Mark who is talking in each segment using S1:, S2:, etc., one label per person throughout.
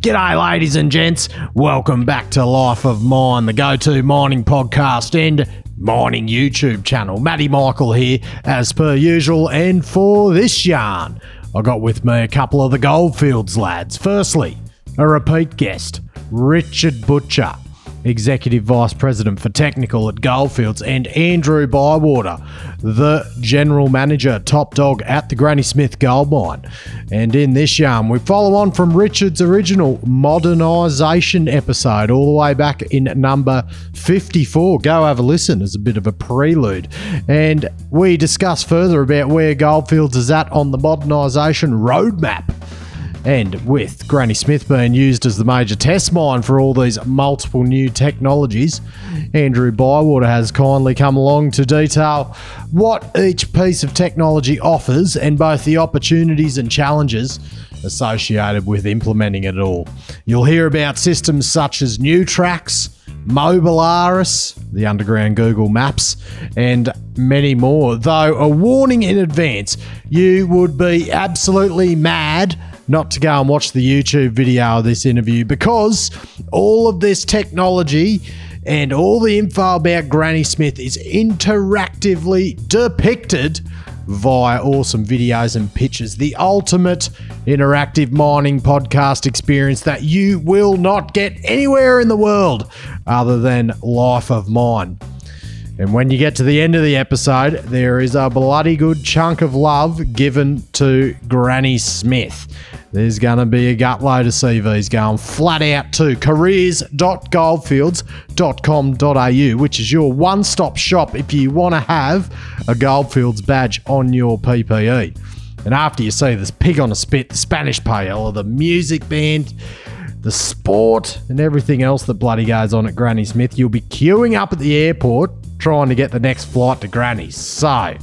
S1: G'day, ladies and gents. Welcome back to Life of Mine, the go to mining podcast and mining YouTube channel. Matty Michael here, as per usual. And for this yarn, I got with me a couple of the Goldfields lads. Firstly, a repeat guest, Richard Butcher. Executive Vice President for Technical at Goldfields, and Andrew Bywater, the General Manager, top dog at the Granny Smith Gold Mine. And in this yarn, we follow on from Richard's original modernisation episode all the way back in number 54. Go have a listen as a bit of a prelude. And we discuss further about where Goldfields is at on the modernisation roadmap. And with Granny Smith being used as the major test mine for all these multiple new technologies, Andrew Bywater has kindly come along to detail what each piece of technology offers and both the opportunities and challenges associated with implementing it all. You'll hear about systems such as Newtrax, Mobilaris, the underground Google Maps, and many more. Though, a warning in advance, you would be absolutely mad not to go and watch the YouTube video of this interview because all of this technology and all the info about Granny Smith is interactively depicted via awesome videos and pictures. The ultimate interactive mining podcast experience that you will not get anywhere in the world other than Life of Mine. And when you get to the end of the episode, there is a bloody good chunk of love given to Granny Smith. There's going to be a gutload of CVs going flat out to careers.goldfields.com.au, which is your one stop shop if you want to have a Goldfields badge on your PPE. And after you see this pig on a spit, the Spanish paella, or the music band, the sport, and everything else that bloody goes on at Granny Smith, you'll be queuing up at the airport trying to get the next flight to Granny. So,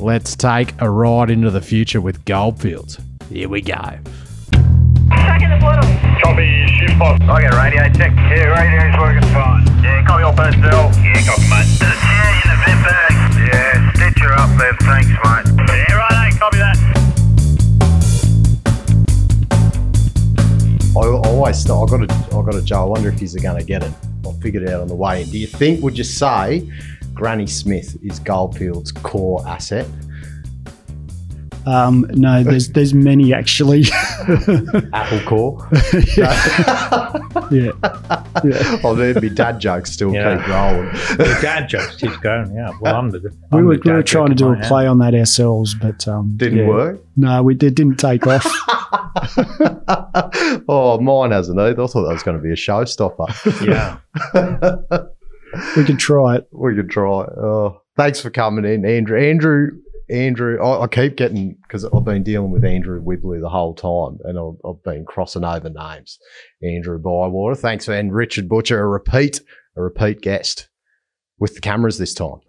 S1: let's take a ride into the future with Goldfields. Here we go.
S2: Second the blue.
S3: Copy, shift box.
S4: Okay, radio check.
S3: Yeah, radio's working fine.
S4: Yeah, copy all personnel.
S3: Yeah, copy, mate.
S4: Yeah, in the vent bag. Yeah, stitch her up there. Thanks, mate.
S3: Yeah, right, copy that.
S1: I always start. I got a, I got a Joe. I wonder if he's going to get it. I'll figure it out on the way. Do you think? Would you say Granny Smith is Goldfield's core asset?
S5: Um, no, there's there's many actually.
S1: Apple core.
S5: yeah, yeah.
S1: Oh, there'd be dad jokes still
S6: Yeah.
S1: keep rolling.
S6: The dad jokes keep going. Yeah. Well, I'm the.
S5: We
S6: I'm
S5: were,
S6: the
S5: we were trying to do a
S6: my
S5: play on that ourselves, but um,
S1: Didn't
S5: yeah.
S1: work.
S5: No, we did, didn't take off.
S1: oh, mine hasn't either. I thought that was going to be a showstopper.
S6: Yeah.
S5: we could try it.
S1: we could try. Oh, thanks for coming in, Andrew. Andrew, Andrew, I, I keep getting because I've been dealing with Andrew Wibley the whole time, and I've, I've been crossing over names. Andrew Bywater, thanks, and Richard Butcher, a repeat, a repeat guest with the cameras this time.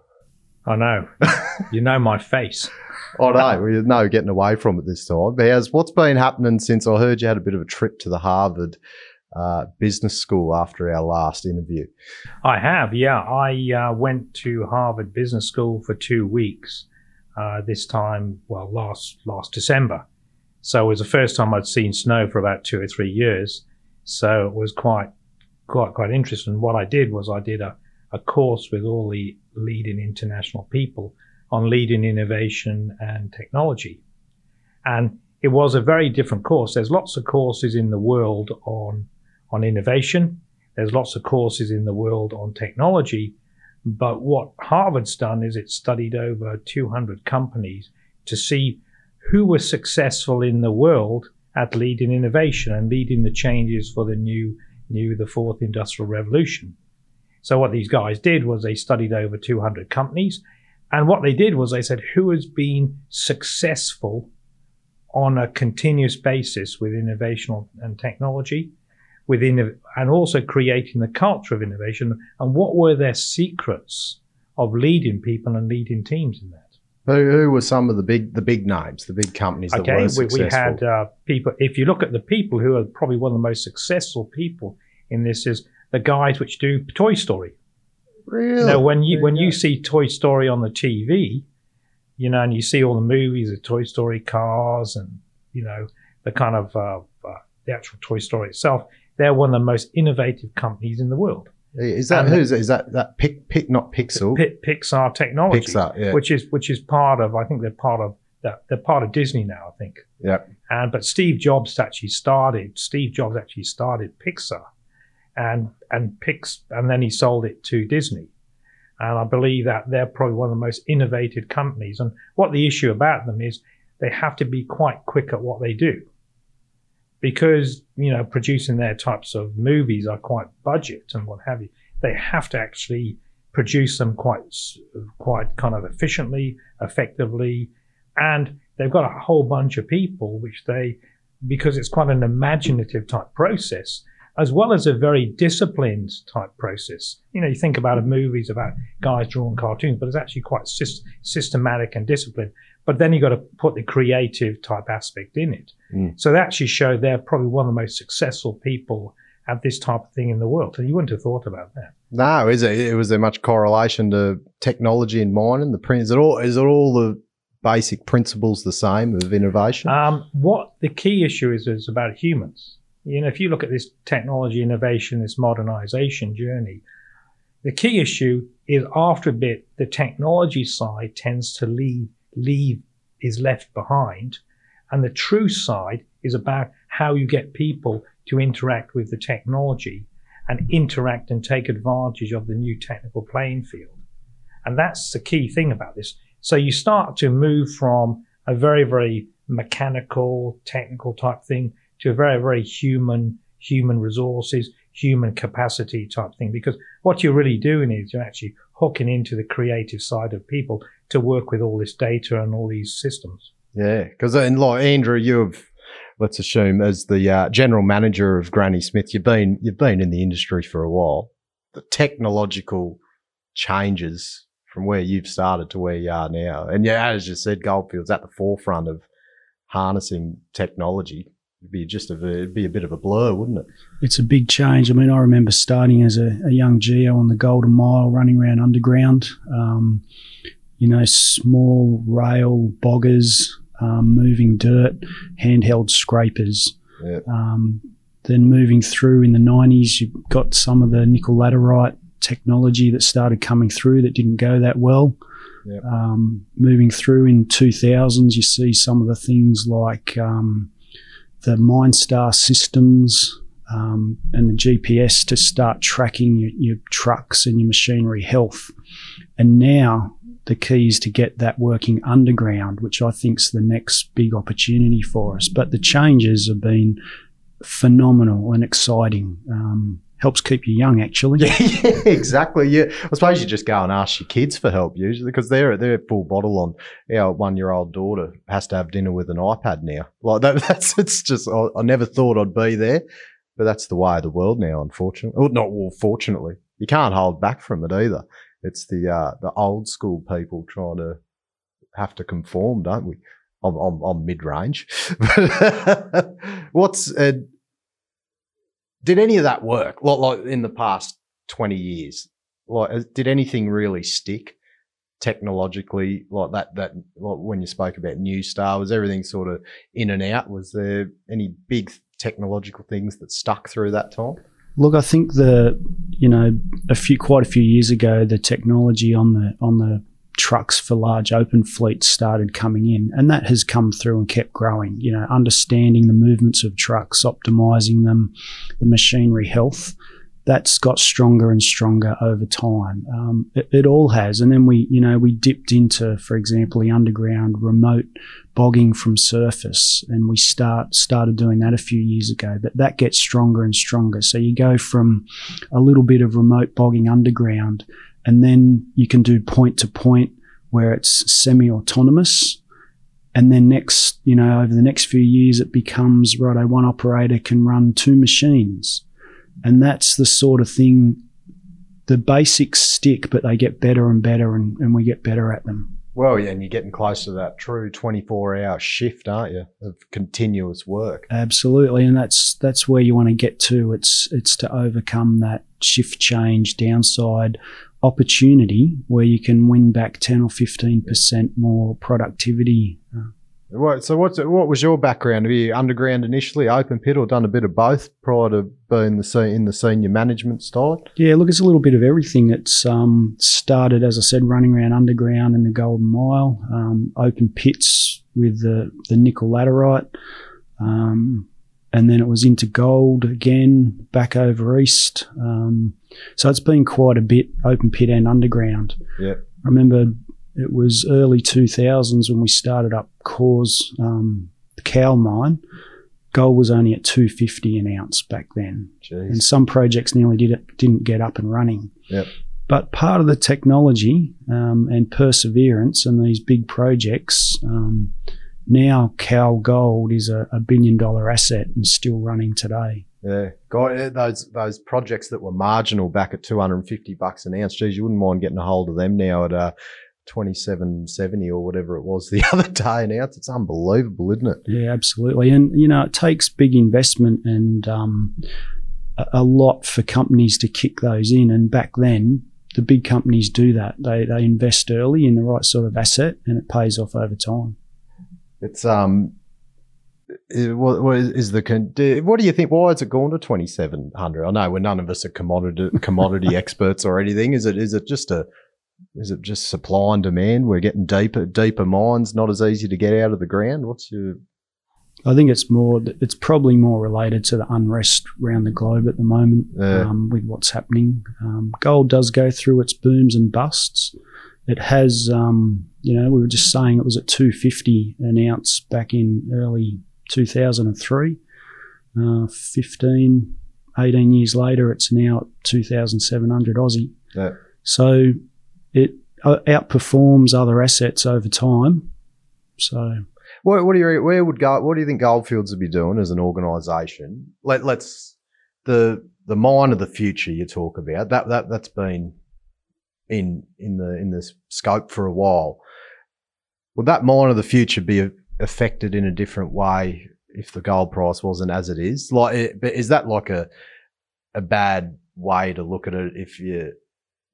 S6: I know. You know my face.
S1: Oh no, we no getting away from it this time. Bears, what's been happening since I heard you had a bit of a trip to the Harvard uh, Business School after our last interview?
S6: I have. Yeah. I uh, went to Harvard Business School for two weeks. Uh, this time, well, last last December. So it was the first time I'd seen snow for about two or three years. So it was quite quite quite interesting. What I did was I did a, a course with all the leading international people on leading innovation and technology. And it was a very different course. There's lots of courses in the world on, on innovation. There's lots of courses in the world on technology. But what Harvard's done is it studied over 200 companies to see who were successful in the world at leading innovation and leading the changes for the new, new, the fourth industrial revolution. So what these guys did was they studied over 200 companies. And what they did was they said, who has been successful on a continuous basis with innovation and technology, within and also creating the culture of innovation, and what were their secrets of leading people and leading teams in that?
S1: Who, who were some of the big the big names, the big companies that
S6: Okay,
S1: were
S6: we,
S1: successful?
S6: we had uh, people. If you look at the people who are probably one of the most successful people in this, is the guys which do Toy Story.
S1: really?
S6: Now, when you when you see Toy Story on the TV, you know, and you see all the movies of Toy Story cars and you know the kind of uh, uh, the actual toy story itself, they're one of the most innovative companies in the world.
S1: Is that
S6: And-
S1: who's is that that pic pic not pixel
S6: Pi- Pixar technology,
S1: Pixar yeah
S6: which is which is part of. I think they're part of that. They're part of Disney now. I think.
S1: yeah
S6: And but Steve Jobs actually started. Steve Jobs actually started Pixar, and and Pix, and then he sold it to Disney. And I believe that they're probably one of the most innovative companies. And what the issue about them is they have to be quite quick at what they do, because you know producing their types of movies are quite budget and what have you. They have to actually produce them quite quite kind of efficiently, effectively, and they've got a whole bunch of people which they because it's quite an imaginative type process as well as a very disciplined type process. You know you think about a movies about guys drawing cartoons but it's actually quite sys- systematic and disciplined. But then you've got to put the creative type aspect in it.
S1: Mm.
S6: so they actually show they're probably one of the most successful people at this type of thing in the world. And you wouldn't have thought about that.
S1: No is it was there much correlation to technology in mining the print. Is it all is it all the basic principles the same of innovation?
S6: Um, what the key issue is is about humans. You know, if you look at this technology innovation, this modernization journey, the key issue is after a bit, the technology side tends to leave, leave is left behind. And the true side is about how you get people to interact with the technology and interact and take advantage of the new technical playing field. And that's the key thing about this. So you start to move from a very, very mechanical, technical type thing to a very, very human, human resources, human capacity type thing. Because what you're really doing is you're actually hooking into the creative side of people to work with all this data and all these systems.
S1: Yeah, because in like Andrew, you've let's assume as the uh, general manager of Granny Smith, you've been you've been in the industry for a while. The technological changes from where you've started to where you are now, and yeah, as you said, Goldfield's at the forefront of harnessing technology. It'd be just a it'd be a bit of a blur, wouldn't it?
S5: It's a big change. I mean, I remember starting as a, a young geo on the Golden Mile, running around underground. Um, you know, small rail boggers, um, moving dirt, handheld scrapers.
S1: Yeah.
S5: Um, then moving through in the 90s, you got some of the nickel laterite technology that started coming through that didn't go that well.
S1: Yep.
S5: Um, moving through in 2000s, you see some of the things like um, the MineStar systems um, and the GPS to start tracking your, your trucks and your machinery health. And now the key is to get that working underground, which I think is the next big opportunity for us. But the changes have been phenomenal and exciting. Um, helps keep you young, actually.
S1: Yeah, yeah, exactly. Yeah, I suppose you just go and ask your kids for help usually because they're they're full bottle on. Our one year old daughter has to have dinner with an iPad now. Like that, that's it's just I, I never thought I'd be there, but that's the way of the world now. Unfortunately, well, not well, fortunately, you can't hold back from it either. It's the uh, the old school people trying to have to conform, don't we? I'm, I'm, I'm mid range. What's uh, did any of that work? Like, like in the past twenty years, like did anything really stick technologically? Like that that like when you spoke about New Star, was everything sort of in and out? Was there any big technological things that stuck through that time?
S5: Look, I think the you know a few quite a few years ago, the technology on the on the trucks for large open fleets started coming in, and that has come through and kept growing. You know, understanding the movements of trucks, optimizing them, the machinery health. That's got stronger and stronger over time. Um, it, it all has, and then we, you know, we dipped into, for example, the underground remote bogging from surface, and we start started doing that a few years ago. But that gets stronger and stronger. So you go from a little bit of remote bogging underground, and then you can do point to point where it's semi-autonomous. And then next, you know, over the next few years, it becomes righto. One operator can run two machines, and that's the sort of thing. The basics stick, but they get better and better, and, and we get better at them.
S1: Well, yeah, and you're getting close to that true 24 hour shift, aren't you, of continuous work?
S5: Absolutely, and that's that's where you want to get to. It's it's to overcome that shift change downside opportunity where you can win back ten or fifteen percent more productivity. Uh,
S1: so what's what was your background? Were you underground initially, open pit, or done a bit of both prior to being the se- in the senior management style?
S5: Yeah, look, it's a little bit of everything. It's um, started, as I said, running around underground in the Golden Mile, um, open pits with the, the nickel laterite. Um, and then it was into gold again, back over east. Um, so it's been quite a bit open pit and underground.
S1: Yep.
S5: I remember it was early 2000s when we started up Cowal, um, the Cowal mine. Gold was only at 250 an ounce back then
S1: Jeez.
S5: and some projects nearly did it, didn't get up and running.
S1: Yep.
S5: But part of the technology um, and perseverance and these big projects, um, now Cowal Gold is a, a billion dollar asset and still running today.
S1: Yeah, God, eh, those those projects that were marginal back at two hundred and fifty bucks an ounce. Geez, you wouldn't mind getting a hold of them now at uh, twenty seven seventy or whatever it was the other day an ounce. It's unbelievable, isn't it?
S5: Yeah, absolutely. And, you know, it takes big investment and um, a, a lot for companies to kick those in. And back then, the big companies do that. They, they invest early in the right sort of asset and it pays off over time.
S1: It's um, it- what, what is, is the con- what do you think? Why has it gone to twenty seven hundred? I know we're none of us are commodity commodity experts or anything. Is it is it just a is it just supply and demand? We're getting deeper deeper mines, not as easy to get out of the ground. What's your
S5: I think it's more. It's probably more related to the unrest around the globe at the moment
S1: Yeah.
S5: um, with what's happening. Um, gold does go through its booms and busts. It has, um, you know, we were just saying it was at 250 an ounce back in early 2003. Uh, 15, 18 years later, it's now at 2,700 Aussie.
S1: Yeah.
S5: So it uh, outperforms other assets over time. So
S1: What, what do you where would go? What do you think Goldfields would be doing as an organisation? Let let's the the mine of the future you talk about that that that's been in in the in the scope for a while. Would that mine of the future be affected in a different way if the gold price wasn't as it is? Like, eh, but is that like a a bad way to look at it? If you're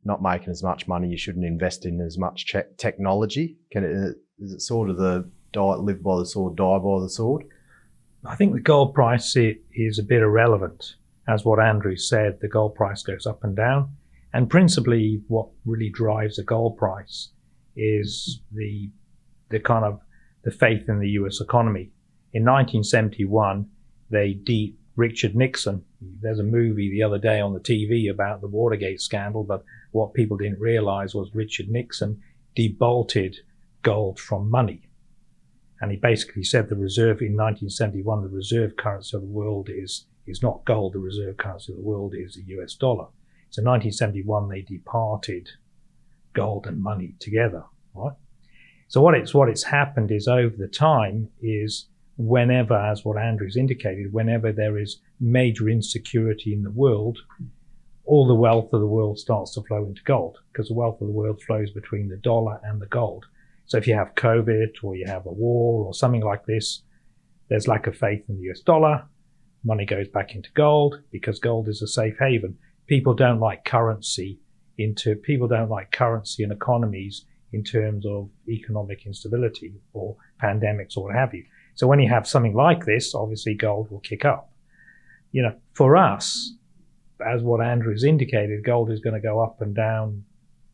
S1: not making as much money, you shouldn't invest in as much technology. Can it? Eh, is it sort of the die, live by the sword, die by the sword?
S6: I think the gold price is a bit irrelevant. As what Andrew said, the gold price goes up and down. And principally, what really drives the gold price is the, the kind of the faith in the US economy. In 1971, they de Richard Nixon. There's a movie the other day on the TV about the Watergate scandal, but what people didn't realize was Richard Nixon debolted gold from money. And he basically said the reserve in 1971, the reserve currency of the world is, is not gold. The reserve currency of the world is the US dollar. So 1971, they departed gold and money together, right? So what it's, what it's happened is over the time is whenever, as what Andrew's indicated, whenever there is major insecurity in the world, all the wealth of the world starts to flow into gold because the wealth of the world flows between the dollar and the gold. So if you have COVID or you have a war or something like this, there's lack of faith in the US dollar. Money goes back into gold because gold is a safe haven. People don't like currency into, people don't like currency and economies in terms of economic instability or pandemics or what have you. So when you have something like this, obviously gold will kick up. You know, for us, as what Andrew's indicated, gold is going to go up and down,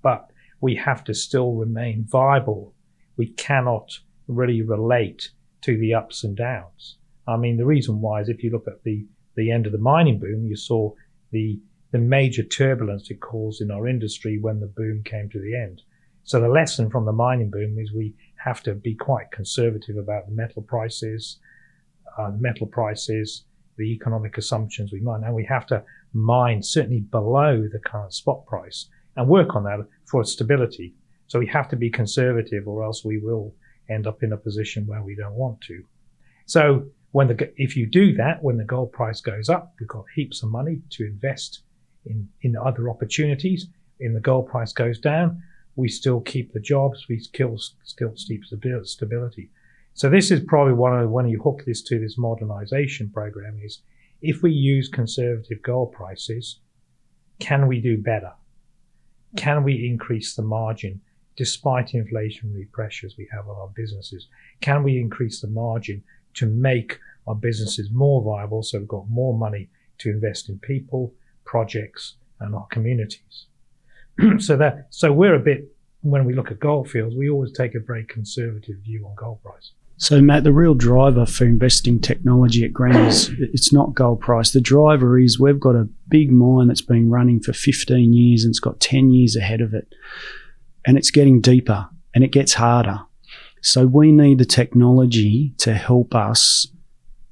S6: but we have to still remain viable. We cannot really relate to the ups and downs. I mean, the reason why is if you look at the, the end of the mining boom, you saw the, the major turbulence it caused in our industry when the boom came to the end. So the lesson from the mining boom is we have to be quite conservative about the metal prices, uh, metal prices, the economic assumptions we mine, and we have to mine certainly below the current spot price and work on that for stability. So we have to be conservative, or else we will end up in a position where we don't want to. So when the if you do that, when the gold price goes up, we've got heaps of money to invest in in other opportunities. In the gold price goes down, we still keep the jobs, we still still keep stabi- stability. So this is probably one of when you hook this to this modernization program is if we use conservative gold prices, can we do better? Can we increase the margin? despite inflationary pressures we have on our businesses? Can we increase the margin to make our businesses more viable so we've got more money to invest in people, projects, and our communities? so that so we're a bit when we look at gold fields, we always take a very conservative view on gold price.
S5: So, Matt, the real driver for investing technology at Granny's, it's not gold price. The driver is we've got a big mine that's been running for 15 years and it's got 10 years ahead of it. And it's getting deeper and it gets harder. So, we need the technology to help us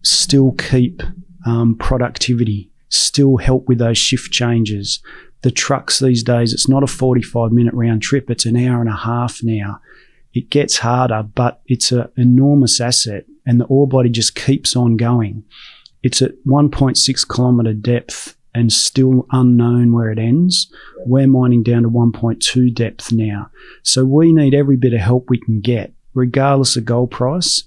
S5: still keep um, productivity, still help with those shift changes. The trucks these days, it's not a 45 minute round trip, it's an hour and a half now it gets harder, but it's an enormous asset, and the ore body just keeps on going. It's at 1.6 kilometre depth and still unknown where it ends. We're mining down to 1.2 depth now. So we need every bit of help we can get, regardless of gold price.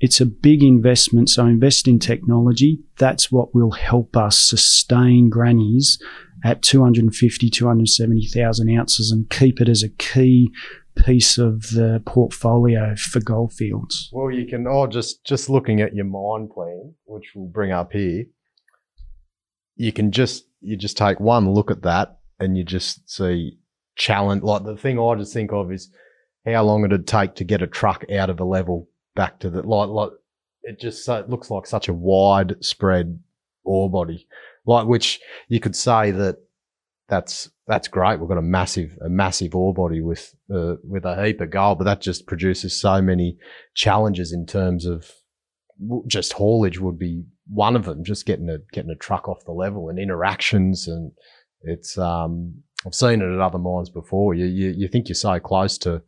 S5: It's a big investment, so invest in technology. That's what will help us sustain grannies at 250, 270,000 ounces and keep it as a key piece of the portfolio for Goldfields?
S1: Well, you can, oh, just, just looking at your mine plan, which we'll bring up here, you can just, you just take one look at that and you just see challenge. Like the thing I just think of is how long it'd take to get a truck out of a level back to the, like, like, it just so, it looks like such a widespread ore body, like which you could say that that's that's great. We've got a massive a massive ore body with uh, with a heap of gold, but that just produces so many challenges in terms of just haulage would be one of them. Just getting a getting a truck off the level and interactions, and it's um, I've seen it at other mines before. You you, you think you're so close to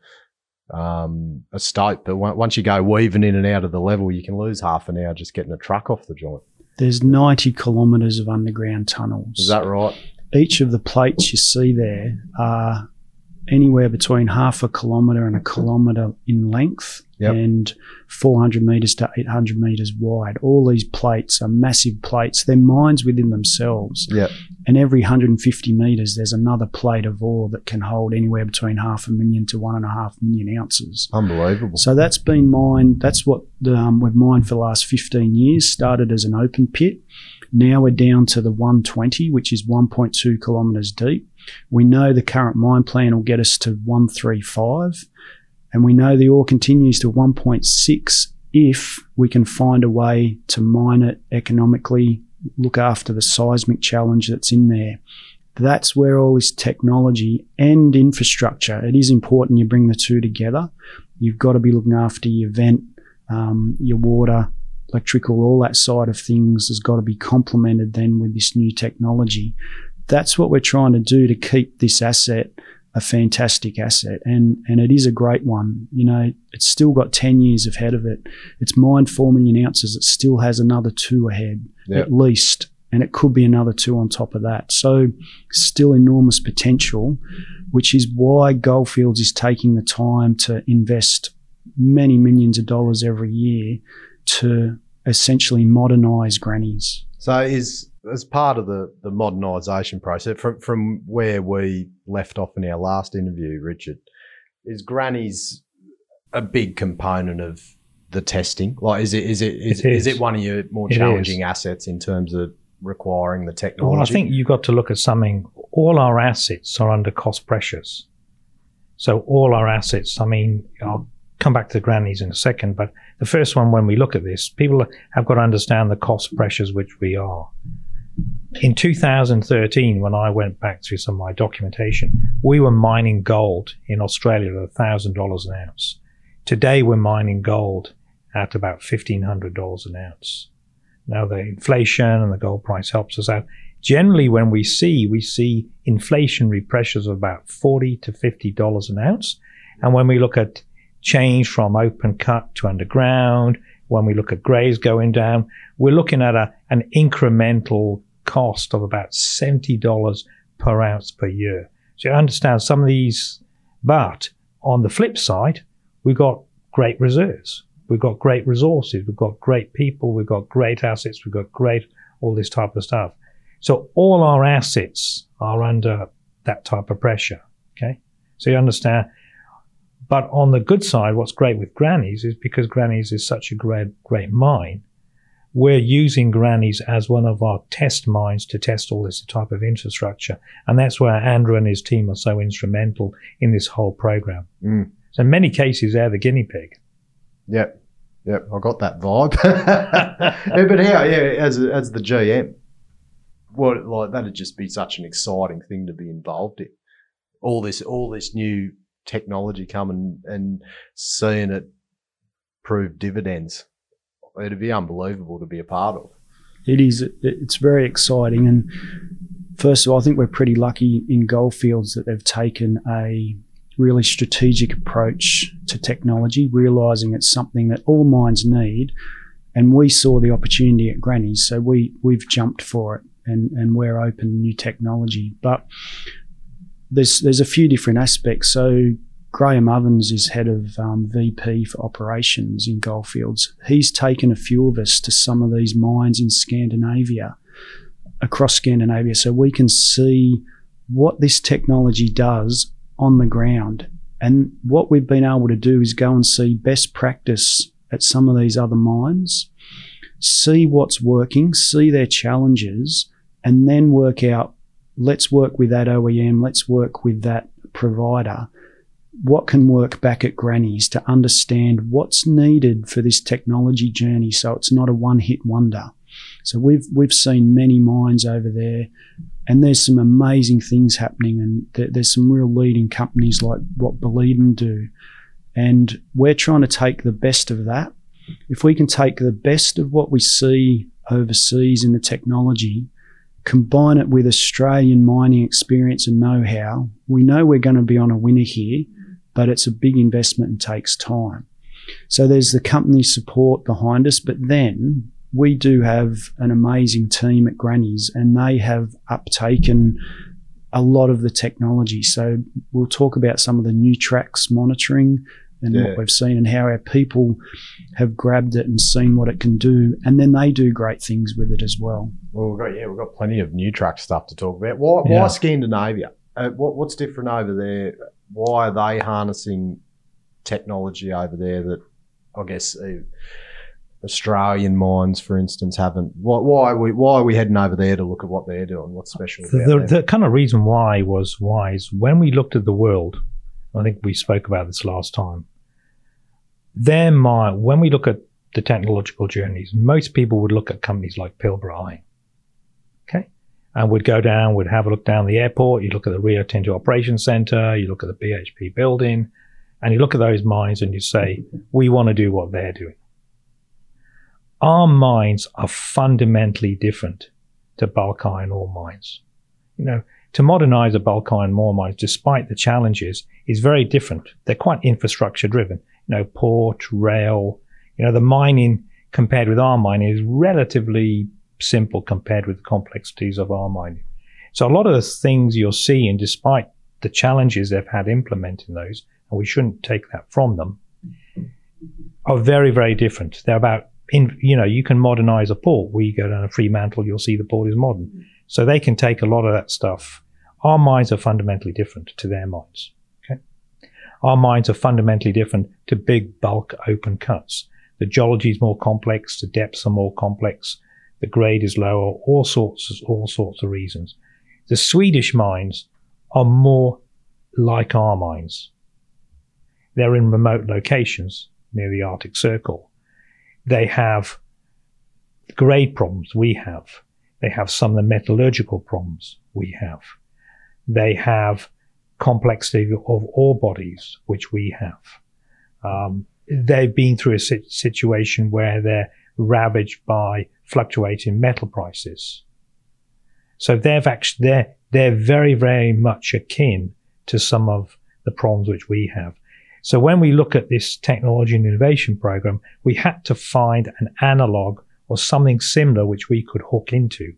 S1: um, a stope, but once you go weaving in and out of the level, you can lose half an hour just getting a truck off the joint.
S5: There's 90 kilometres of underground tunnels.
S1: Is that right?
S5: each of the plates you see there are anywhere between half a kilometre and a kilometre in length yep. and 400 metres to 800 metres wide. All these plates are massive plates. They're mines within themselves.
S1: Yep.
S5: And every 150 metres, there's another plate of ore that can hold anywhere between half a million to one and a half million ounces.
S1: Unbelievable.
S5: So that's been mined. That's what um, we've mined for the last 15 years. Started as an open pit now we're down to the 120, which is 1.2 kilometres deep. We know the current mine plan will get us to 135, and we know the ore continues to 1.6 if we can find a way to mine it economically, look after the seismic challenge that's in there. That's where all this technology and infrastructure, it is important you bring the two together. You've got to be looking after your vent, um, your water, electrical, all that side of things has got to be complemented then with this new technology. That's what we're trying to do to keep this asset a fantastic asset and and it is a great one. You know, it's still got 10 years ahead of it. It's mined 4 million ounces. It still has another two ahead yep. at least. And it could be another two on top of that. So still enormous potential, which is why Goldfields is taking the time to invest many millions of dollars every year to essentially modernize grannies.
S1: So is as part of the, the modernisation process from from where we left off in our last interview, Richard, is grannies a big component of the testing? Like, is it is it is, it is. is it one of your more challenging assets in terms of requiring the technology?
S6: Well, I think you've got to look at something. All our assets are under cost pressures. So all our assets. I mean, I'll come back to the grannies in a second, but the first one, when we look at this, people have got to understand the cost pressures which we are. In 2013, when I went back through some of my documentation, we were mining gold in Australia at $1,000 an ounce. Today, we're mining gold at about $1,500 an ounce. Now, the inflation and the gold price helps us out. Generally, when we see, we see inflationary pressures of about 40 to $50 an ounce. And when we look at change from open cut to underground, when we look at grades going down, we're looking at a, an incremental cost of about $70 per ounce per year. So you understand some of these, but on the flip side, we've got great reserves. We've got great resources. We've got great people. We've got great assets. We've got great, all this type of stuff. So all our assets are under that type of pressure. Okay. So you understand But on the good side, what's great with Grannies is because Grannies is such a great, great mine, we're using Grannies as one of our test mines to test all this type of infrastructure. And that's where Andrew and his team are so instrumental in this whole program.
S1: Mm.
S6: So in many cases, they're the guinea pig.
S1: Yep. Yep. I got that vibe. yeah, but how, yeah, as, as the GM, what, like, that'd just be such an exciting thing to be involved in. All this, all this new technology coming and seeing it prove dividends. It'd be unbelievable to be a part of.
S5: It is. It's very exciting. And first of all, I think we're pretty lucky in Goldfields that they've taken a really strategic approach to technology, realizing it's something that all mines need. And we saw the opportunity at Granny's, so we we've jumped for it, and and we're open to new technology. But there's there's a few different aspects. So Graham Ovens is head of um, VP for operations in Goldfields. He's taken a few of us to some of these mines in Scandinavia, across Scandinavia, so we can see what this technology does on the ground. And what we've been able to do is go and see best practice at some of these other mines, see what's working, see their challenges, and then work out let's work with that OEM, let's work with that provider what can work back at Granny's to understand what's needed for this technology journey so it's not a one hit wonder. So we've we've seen many mines over there and there's some amazing things happening and there, there's some real leading companies like what Boliden do. And we're trying to take the best of that. If we can take the best of what we see overseas in the technology, combine it with Australian mining experience and know-how, we know we're going to be on a winner here but it's a big investment and takes time. So there's the company support behind us, but then we do have an amazing team at Granny's and they have uptaken a lot of the technology. So we'll talk about some of the Newtrax monitoring and
S1: Yeah.
S5: what we've seen and how our people have grabbed it and seen what it can do. And then they do great things with it as well.
S1: Well, we've got yeah, we've got plenty of new truck stuff to talk about. Why,
S6: Yeah.
S1: why Scandinavia? Uh, what, what's different over there? Why are they harnessing technology over there that I guess uh, Australian mines, for instance, haven't? Why, why are we why are we heading over there to look at what they're doing? What's special
S6: The,
S1: them?
S6: the, kind of reason why was why is when we looked at the world, I think we spoke about this last time. Their mine, when we look at the technological journeys, most people would look at companies like Pilbara. And we'd go down, we'd have a look down the airport, you look at the Rio Tinto Operations Center, you look at the BHP building, and you look at those mines and you say, we want to do what they're doing. Our mines are fundamentally different to bulk iron ore mines. You know, to modernize a bulk iron ore mine, despite the challenges, is very different. They're quite infrastructure driven. You know, port, rail, you know, the mining compared with our mining is relatively simple compared with the complexities of our mining. So a lot of the things you're seeing, despite the challenges they've had implementing those, and we shouldn't take that from them, are very, very different. They're about, in, you know, you can modernize a port. We go down a Fremantle, you'll see the port is modern. So they can take a lot of that stuff. Our mines are fundamentally different to their mines. Okay. Our mines are fundamentally different to big bulk open cuts. The geology is more complex, the depths are more complex, the grade is lower, all sorts of, all sorts of reasons. The Swedish mines are more like our mines. They're in remote locations near the Arctic Circle. They have grade problems we have. They have some of the metallurgical problems we have. They have complexity of ore bodies, which we have. Um, they've been through a situation where they're ravaged by fluctuating metal prices. So they've actually, they're, they're very, very much akin to some of the problems which we have. So when we look at this technology and innovation program, we had to find an analog or something similar which we could hook into. You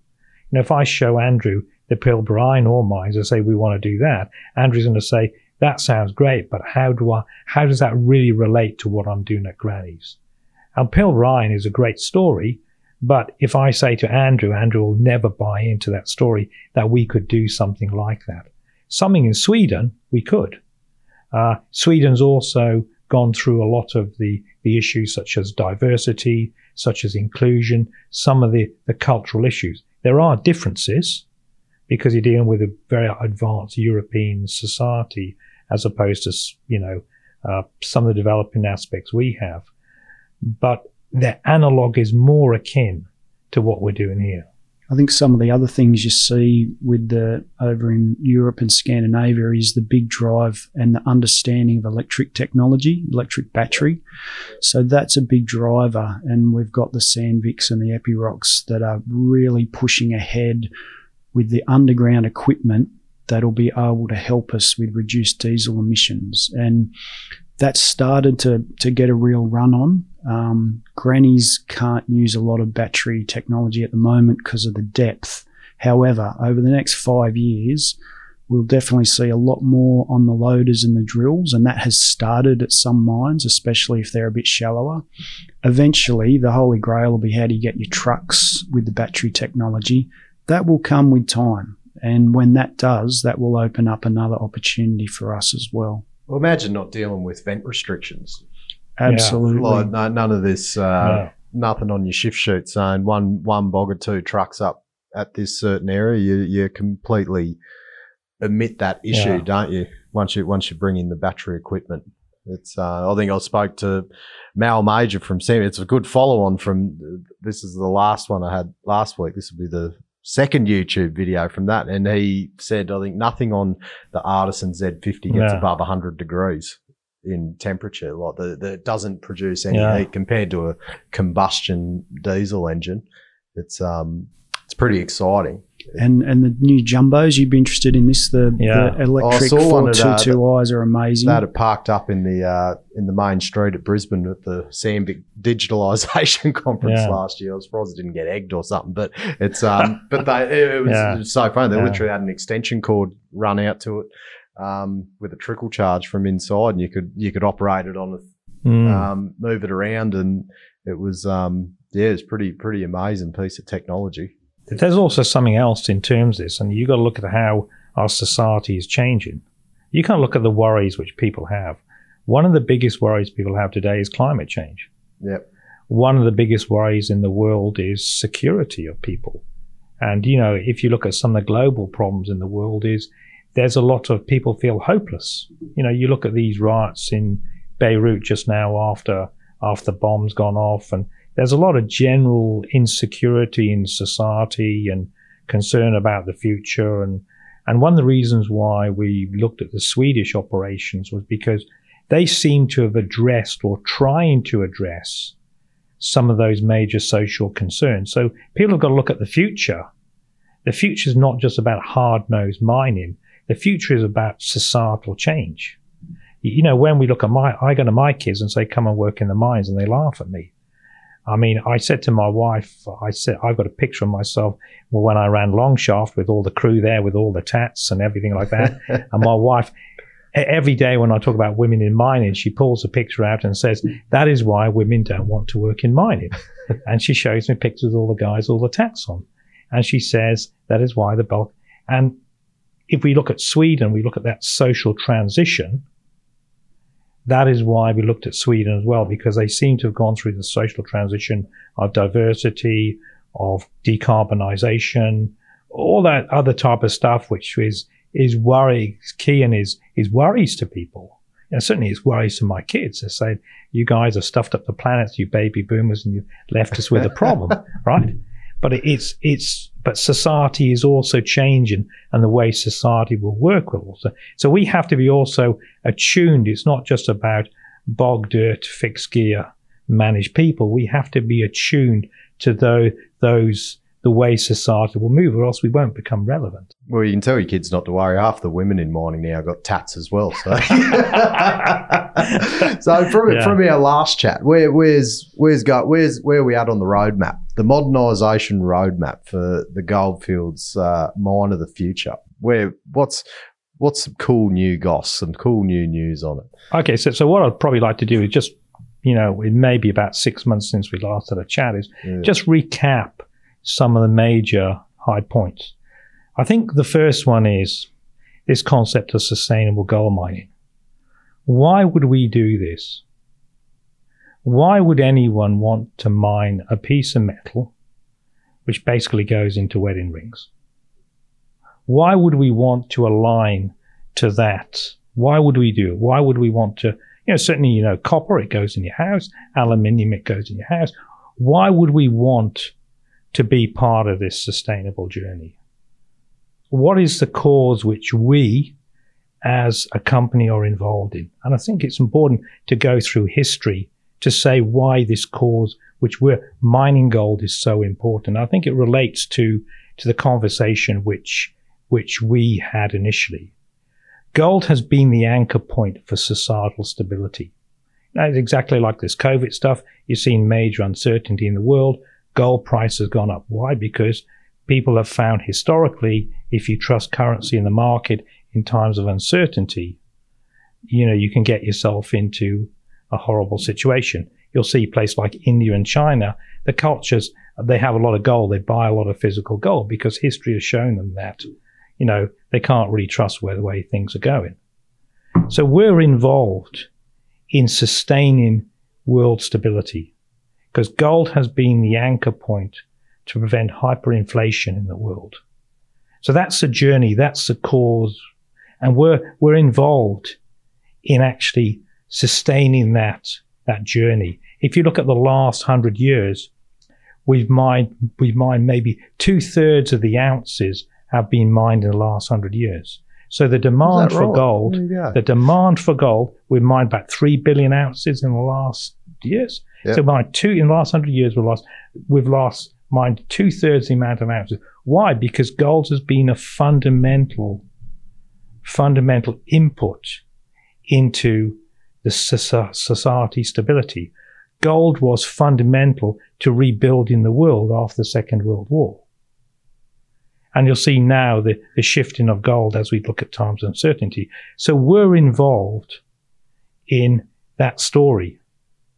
S6: know, if I show Andrew the Pilbara iron ore mines and say we want to do that, Andrew's going to say that sounds great, but how do I? How does that really relate to what I'm doing at Granny's? And Pilbara iron is a great story, but if I say to Andrew, Andrew will never buy into that story that we could do something like that. Something in Sweden we could. Uh, Sweden's also gone through a lot of the, the issues such as diversity, such as inclusion, some of the, the cultural issues. There are differences because you're dealing with a very advanced European society as opposed to, you know, uh, some of the developing aspects we have. But the analog is more akin to what we're doing here.
S5: I think some of the other things you see with the over in Europe and Scandinavia is the big drive and the understanding of electric technology, electric battery. So that's a big driver, and we've got the Sandviks and the Epirocs that are really pushing ahead with the underground equipment that'll be able to help us with reduced diesel emissions. And that's started to, to get a real run on. Um, grannies can't use a lot of battery technology at the moment because of the depth. However, over the next five years, we'll definitely see a lot more on the loaders and the drills, and that has started at some mines, especially if they're a bit shallower. Eventually, the holy grail will be how do you get your trucks with the battery technology. That will come with time. And when that does, that will open up another opportunity for us as well.
S1: Well, imagine not dealing with vent restrictions.
S5: Absolutely.
S1: Like no, none of this, uh, nothing on your shift sheet saying one one bog or two trucks up at this certain area. You you completely omit that issue,
S6: Yeah.
S1: don't you? Once you once you bring in the battery equipment, it's. Uh, I think I spoke to Mal Major from Sam. It's a good follow on from. This is the last one I had last week. This will be the second YouTube video from that, and he said I think nothing on the Artisan Z50 gets
S6: Yeah.
S1: above 100 degrees in temperature. Like the, the it doesn't produce any
S6: Yeah.
S1: heat compared to a combustion diesel engine. It's um it's pretty exciting.
S5: and and the new jumbos. You'd be interested in this. The,
S6: Yeah.
S5: the electric
S1: I saw one
S5: four
S1: at,
S5: two two eyes are amazing.
S1: They had it parked up in the uh, in the main street at Brisbane at the Sandvik Digitalisation Conference
S6: Yeah.
S1: last year. I was surprised it didn't get egged or something, but it's um, but they it, it was,
S6: Yeah.
S1: it was so funny. They
S6: Yeah.
S1: literally had an extension cord run out to it um, with a trickle charge from inside, and you could you could operate it on a
S6: Mm.
S1: um, move it around, and it was um, yeah, it's pretty pretty amazing piece of technology.
S6: There's also something else in terms of this, and you've got to look at how our society is changing. You can't look at the worries which people have. One of the biggest worries people have today is climate change.
S1: Yep.
S6: One of the biggest worries in the world is security of people. And, you know, if you look at some of the global problems in the world is there's a lot of people feel hopeless. You know, you look at these riots in Beirut just now after after the bombs gone off and there's a lot of general insecurity in society and concern about the future and and one of the reasons why we looked at the Swedish operations was because they seem to have addressed or trying to address some of those major social concerns. So people have got to look at the future. The future is not just about hard-nosed mining. The future is about societal change. You know, when we look at my, I go to my kids and say, come and work in the mines and they laugh at me. I mean, I said to my wife, I said, I've got a picture of myself well, when I ran long shaft with all the crew there, with all the tats and everything like that. and my wife, every day when I talk about women in mining, she pulls a picture out and says, that is why women don't want to work in mining. and she shows me pictures of all the guys, all the tats on. And she says, that is why the bulk. And if we look at Sweden, we look at that social transition. That is why we looked at Sweden as well, because they seem to have gone through the social transition of diversity, of decarbonisation, all that other type of stuff, which is is worry key and is is worries to people. And certainly it's worries to my kids. They say, you guys have stuffed up the planet, you baby boomers, and you left us with a problem, right? But it's it's but society is also changing and the way society will work will also. So we have to be also attuned. It's not just about bog dirt, fixed gear, manage people. We have to be attuned to those those the way society will move, or else we won't become relevant.
S1: Well, you can tell your kids not to worry. Half the women in mining now got tats as well. So, so from
S6: Yeah.
S1: from our last chat, where where's where's go where's where are we at on the roadmap? The modernisation roadmap for the Goldfields uh, mine of the future. Where what's what's some cool new goss, some cool new news on it?
S6: Okay, so so what I'd probably like to do is just, you know, it may be about six months since we last had a chat, is
S1: Yeah.
S6: just recap some of the major high points. I think the first one is this concept of sustainable gold mining. why would we do this? Why would anyone want to mine a piece of metal which basically goes into wedding rings? Why would we want to align to that? Why would we do it? Why would we want to, you know, certainly, you know, copper, it goes in your house, aluminium, it goes in your house. Why would we want to be part of this sustainable journey? What is the cause which we as a company are involved in? And I think it's important to go through history to say why this cause, which we're mining gold, is so important. I think it relates to to the conversation which which we had initially. Gold has been the anchor point for societal stability. Now, it's exactly like this COVID stuff. You've seen major uncertainty in the world. Gold price has gone up. Why? Because people have found historically, if you trust currency in the market in times of uncertainty, you know, you can get yourself into a horrible situation. You'll see places like India and China, the cultures, they have a lot of gold. They buy a lot of physical gold because history has shown them that, you know, they can't really trust where the way things are going. So we're involved in sustaining world stability because gold has been the anchor point to prevent hyperinflation in the world. So that's the journey. That's the cause. And we're, we're involved in actually sustaining that, that journey. If you look at the last hundred years, we've mined, we've mined maybe two thirds of the ounces have been mined in the last hundred years. So the demand for gold,
S1: go.
S6: the demand for gold, we've mined about three billion ounces in the last years.
S1: Yep.
S6: So mined two in the last hundred years, we've lost, we've lost mined two thirds the amount of ounces. Why? Because gold has been a fundamental, fundamental input into the soci- society stability. Gold was fundamental to rebuilding the world after the Second World War. And you'll see now the, the shifting of gold as we look at times of uncertainty. So we're involved in that story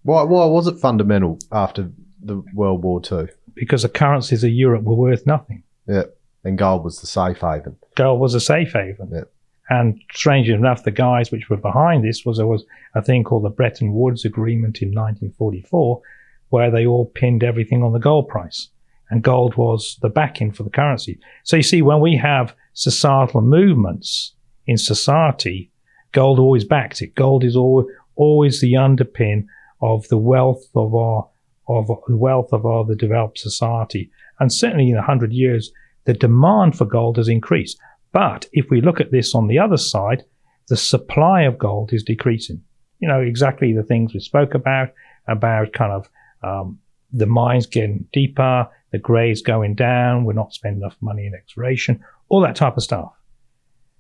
S1: Why, why was it fundamental after the World War Two?
S6: because the currencies of Europe were worth nothing.
S1: Yeah, and gold was the safe haven.
S6: gold was a safe haven.
S1: Yeah.
S6: And strangely enough, the guys which were behind this was there was a thing called the Bretton Woods Agreement in 1944, where they all pinned everything on the gold price, and gold was the backing for the currency. So you see, when we have societal movements in society, gold always backs it. Gold is always always the underpin of the wealth of our of the wealth of our the developed society. And certainly in hundred years, the demand for gold has increased. But if we look at this on the other side, the supply of gold is decreasing. You know, exactly the things we spoke about, about kind of um, the mines getting deeper, the grades going down, we're not spending enough money in exploration, all that type of stuff.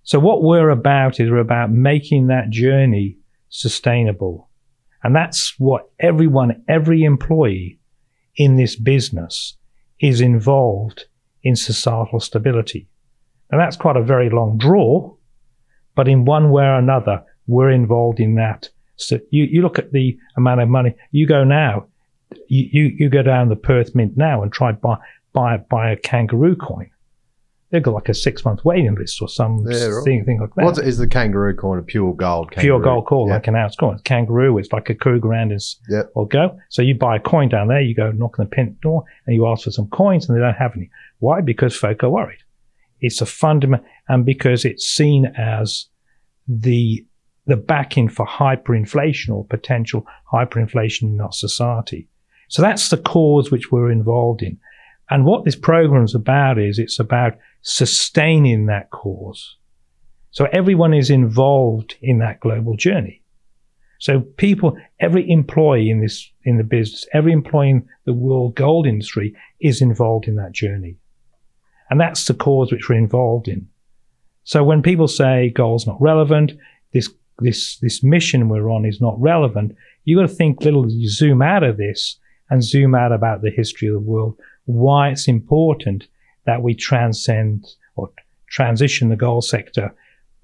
S6: So what we're about is we're about making that journey sustainable. And that's what everyone, every employee in this business is involved in societal stability. And that's quite a very long draw, but in one way or another, we're involved in that. So you, you look at the amount of money, you go now, you, you, you go down the Perth Mint now and try buy, buy, buy a kangaroo coin. They've got like a six month waiting list or some
S1: right.
S6: thing, thing like that.
S1: What is the kangaroo coin? A pure gold kangaroo?
S6: Pure gold coin,
S1: Yeah.
S6: like an ounce coin. It's kangaroo, it's like a Krugerrands
S1: Yep.
S6: or go. So you buy a coin down there, you go knock on the pin door and you ask for some coins and they don't have any. Why? Because folk are worried. It's a fundament and because it's seen as the the backing for hyperinflation or potential hyperinflation in our society. So that's the cause which we're involved in. And what this program's about is it's about sustaining that cause. So everyone is involved in that global journey. So people, every employee in this, in the business, every employee in the world gold industry is involved in that journey. And that's the cause which we're involved in. So when people say goal's not relevant, this, this, this mission we're on is not relevant, you've got to think little, you zoom out of this and zoom out about the history of the world, why it's important that we transcend or transition the goal sector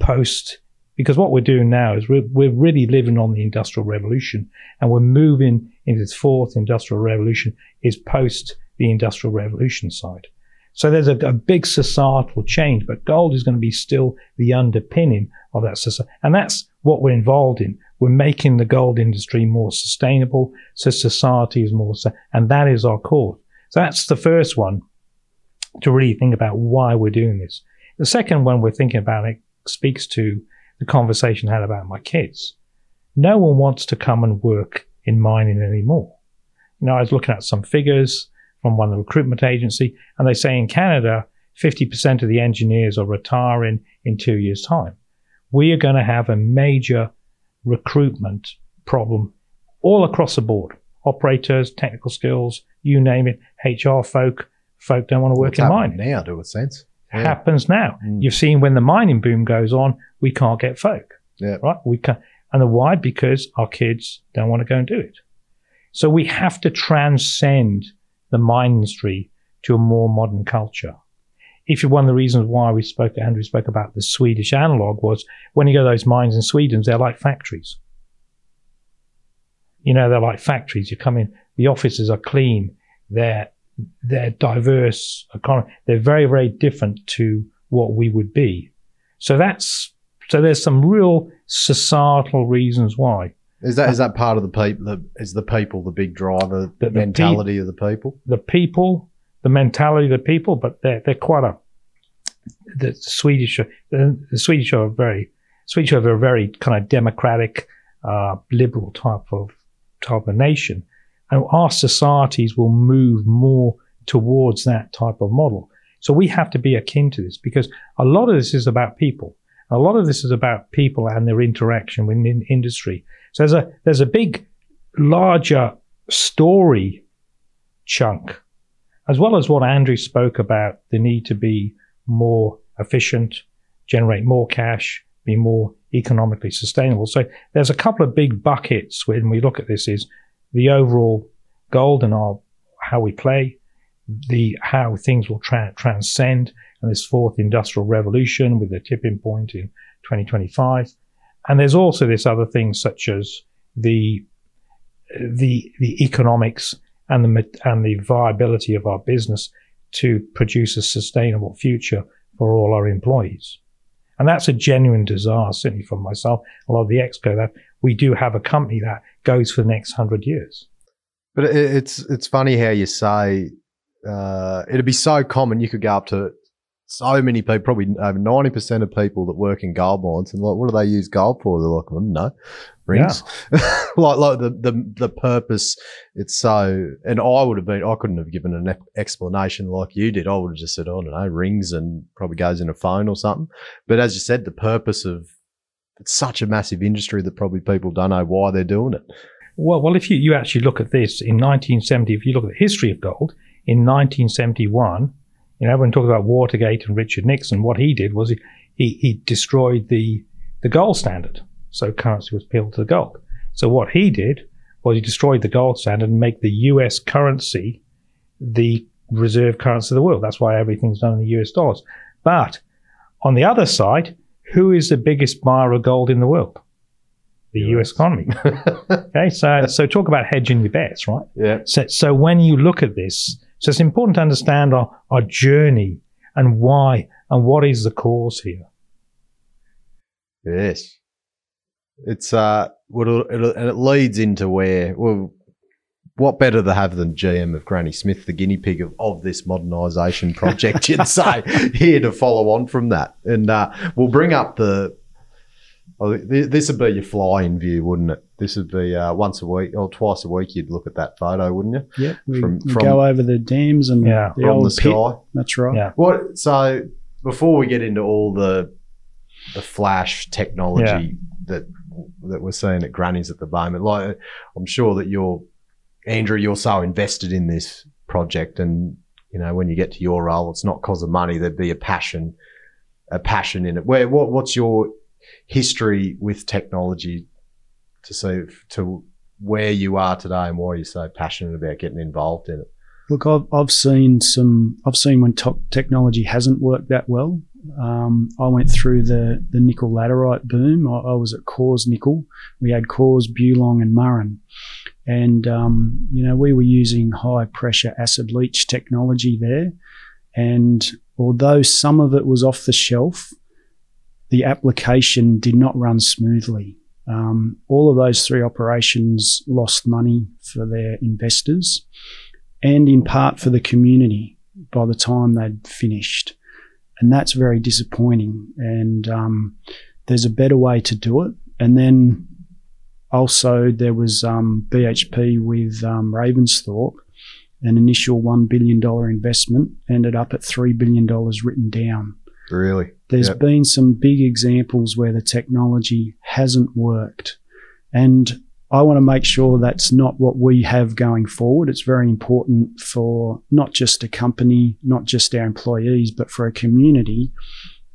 S6: post because what we're doing now is we're, we're really living on the industrial revolution and we're moving into this fourth industrial revolution is post the industrial revolution side. So there's a, a big societal change, but gold is going to be still the underpinning of that society. And that's what we're involved in. We're making the gold industry more sustainable, so society is more, and that is our cause. So that's the first one to really think about why we're doing this. The second one we're thinking about it speaks to the conversation I had about my kids. No one wants to come and work in mining anymore. You know, I was looking at some figures from one recruitment agency, and they say in Canada, 50% of the engineers are retiring in two years' time. We are going to have a major recruitment problem all across the board. Operators, technical skills, you name it, HR folk, folk don't want to work in mining.
S1: now, to a sense. Yeah.
S6: Happens now.
S1: Mm.
S6: You've seen when the mining boom goes on, we can't get folk
S1: Yeah.
S6: right? We can, and the why? Because our kids don't want to go and do it. So we have to transcend the mine industry to a more modern culture. If one of the reasons why we spoke, to Andrew spoke about the Swedish analog was when you go to those mines in Sweden, they're like factories. You know, they're like factories. You come in, the offices are clean, they're they're diverse, economy. They're very, very different to what we would be. So that's so there's some real societal reasons why.
S1: Is that is that part of the people? The, is the people the big driver?
S6: The-
S1: The, mentality of the people.
S6: The people, the mentality of the people, but they're they're quite a the Swedish the, the Swedish are very Swedish are a very kind of democratic, uh, liberal type of type of nation, and our societies will move more towards that type of model. So we have to be akin to this because a lot of this is about people. A lot of this is about people and their interaction within industry. So there's a there's a big, larger story chunk, as well as what Andrew spoke about the need to be more efficient, generate more cash, be more economically sustainable. So there's a couple of big buckets when we look at this is the overall gold and our how we play, the how things will tra- transcend, and this fourth industrial revolution with the tipping point in 2025. And there's also this other thing such as the the the economics and the and the viability of our business to produce a sustainable future for all our employees. And that's a genuine desire, certainly for myself, a lot of the exco that we do have a company that goes for the next hundred years.
S1: But it's it's funny how you say uh, it'd be so common. You could go up to so many people, probably over ninety percent of people that work in gold mines, and like, what do they use gold for? They're like, don't know, rings. like like the, the the purpose. It's so, and I would have been, I couldn't have given an explanation like you did. I would have just said, I don't know, rings, and probably goes in a phone or something. But as you said, the purpose of it's such a massive industry that probably people don't know why they're doing it.
S6: Well, well, if you, you actually look at this in 1970, if you look at the history of gold in 1971, you know, everyone talks about Watergate and Richard Nixon. What he did was he, he, he destroyed the, the gold standard. So currency was peeled to the gold. So what he did was he destroyed the gold standard and make the US currency the reserve currency of the world. That's why everything's done in the US dollars. But on the other side, who is the biggest buyer of gold in the world? The US economy. okay, so so talk about hedging your bets, right?
S1: Yeah.
S6: So, so when you look at this, so it's important to understand our, our journey and why and what is the cause here.
S1: Yes. It's uh, what it'll, and it leads into where well, what better to have than GM of Granny Smith, the guinea pig of, of this modernisation project? You'd say here to follow on from that, and uh, we'll bring up the. Oh, this would be your fly-in view, wouldn't it? This would be uh, once a week or twice a week. You'd look at that photo, wouldn't you?
S5: Yep. We,
S1: From-
S5: we
S1: from-
S5: go over the dams and
S6: Yeah,
S5: the
S1: From
S5: old
S1: the
S5: pit.
S1: sky.
S5: That's right.
S6: Yeah.
S1: What? So before we get into all the the flash technology that that we're seeing at Granny's at the moment, like I'm sure that you're Andrew, you're so invested in this project, and you know when you get to your role, it's not because of money. There'd be a passion, a passion in it. Where what what's your history with technology to see to where you are today and why you're so passionate about getting involved in it?
S5: Look, I've, I've seen some. I've seen when technology hasn't worked that well. Um, I went through the the nickel laterite boom. I, I was at Cawse Nickel. We had Cawse, Bulong, and Murrin, and um, you know we were using high pressure acid leach technology there. And although some of it was off the shelf, the application did not run smoothly. Um, all of those three operations lost money for their investors and in part for the community by the time they'd finished. And that's very disappointing. And um, there's a better way to do it. And then also there was um, BHP with um, Ravensthorpe, an initial $1 billion investment ended up at $3 billion written down.
S1: Really?
S5: There's
S1: Yep.
S5: been some big examples where the technology hasn't worked. And I want to make sure that's not what we have going forward. It's very important for not just a company, not just our employees, but for a community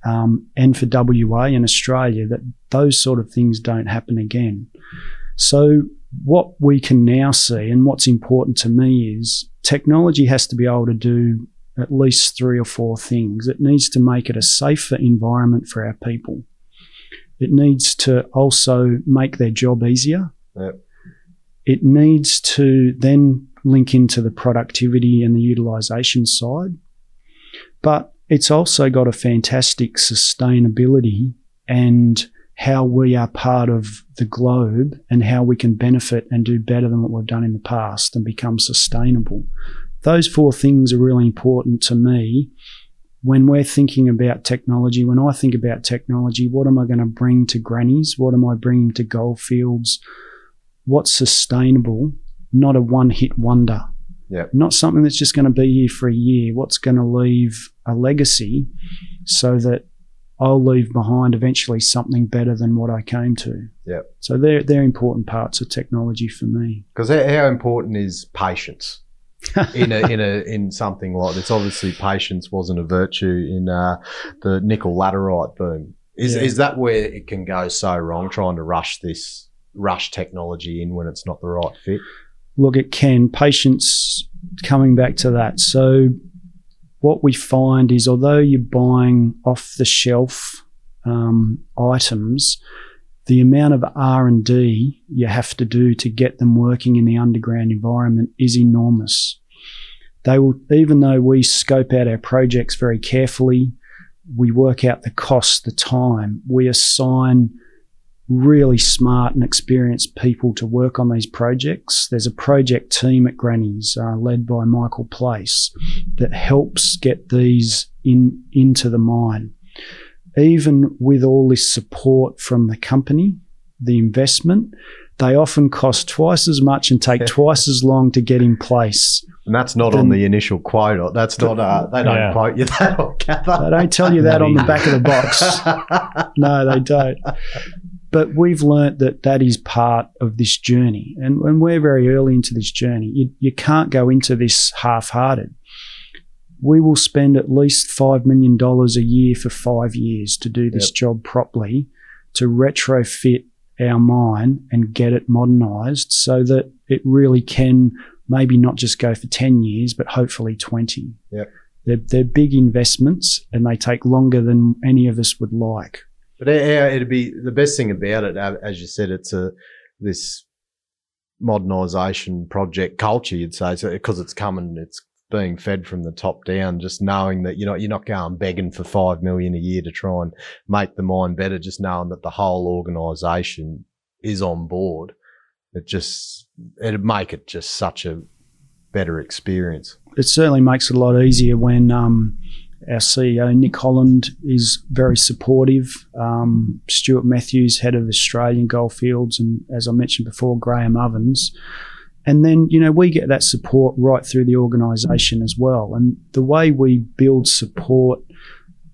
S5: um, and for WA and Australia that those sort of things don't happen again. So, what we can now see, and what's important to me, is technology has to be able to do at least three or four things. It needs to make it a safer environment for our people. It needs to also make their job easier.
S1: Yep.
S5: It needs to then link into the productivity and the utilization side. But it's also got a fantastic sustainability and how we are part of the globe and how we can benefit and do better than what we've done in the past and become sustainable. Those four things are really important to me when we're thinking about technology. When I think about technology, what am I going to bring to grannies? What am I bringing to goldfields? What's sustainable, not a one hit wonder?
S1: Yep.
S5: Not something that's just going to be here for a year. What's going to leave a legacy so that I'll leave behind eventually something better than what I came to.
S1: Yep.
S5: So they're they're important parts of technology for me.
S1: Because how important is patience in a in a in something like this? Obviously, patience wasn't a virtue in uh, the nickel laterite boom. Is
S5: Yeah.
S1: is that where it can go so wrong? Trying to rush this rush technology in when it's not the right fit.
S5: Look, it can. Patience, coming back to that. So, what we find is although you're buying off the shelf um, items, the amount of R&D you have to do to get them working in the underground environment is enormous. They will, even though we scope out our projects very carefully, we work out the cost, the time, we assign really smart and experienced people to work on these projects. There's a project team at Granny's uh, led by Michael Place that helps get these in into the mine. Even with all this support from the company, the investment, they often cost twice as much and take twice as long to get in place.
S1: And that's not
S5: Then-
S1: on the initial quota. That's not. Uh, they don't
S6: Yeah.
S1: quote you that, or gather.
S5: They don't tell you that on the back of the box. no, they don't. But we've learnt that that is part of this journey. And when we're very early into this journey, you, you can't go into this half hearted. We will spend at least $5 million a year for five years to do this
S1: Yep.
S5: job properly, to retrofit our mine and get it modernised so that it really can maybe not just go for 10 years, but hopefully 20.
S1: Yep.
S5: They're, they're big investments and they take longer than any of us would like.
S1: But it'd be the best thing about it, uh, as you said, it's a this modernisation project culture. You'd say so because it's coming, it's being fed from the top down. Just knowing that you know you're not going begging for five million a year to try and make the mine better. Just knowing that the whole organisation is on board, it just it'd make it just such a better experience.
S5: it certainly makes it a lot easier when um, our CEO Nick Holland is very supportive. Um, Stuart Matthews, head of Australian Goldfields, and as I mentioned before, Graham Ovens. And then, you know, we get that support right through the organisation as well. And the way we build support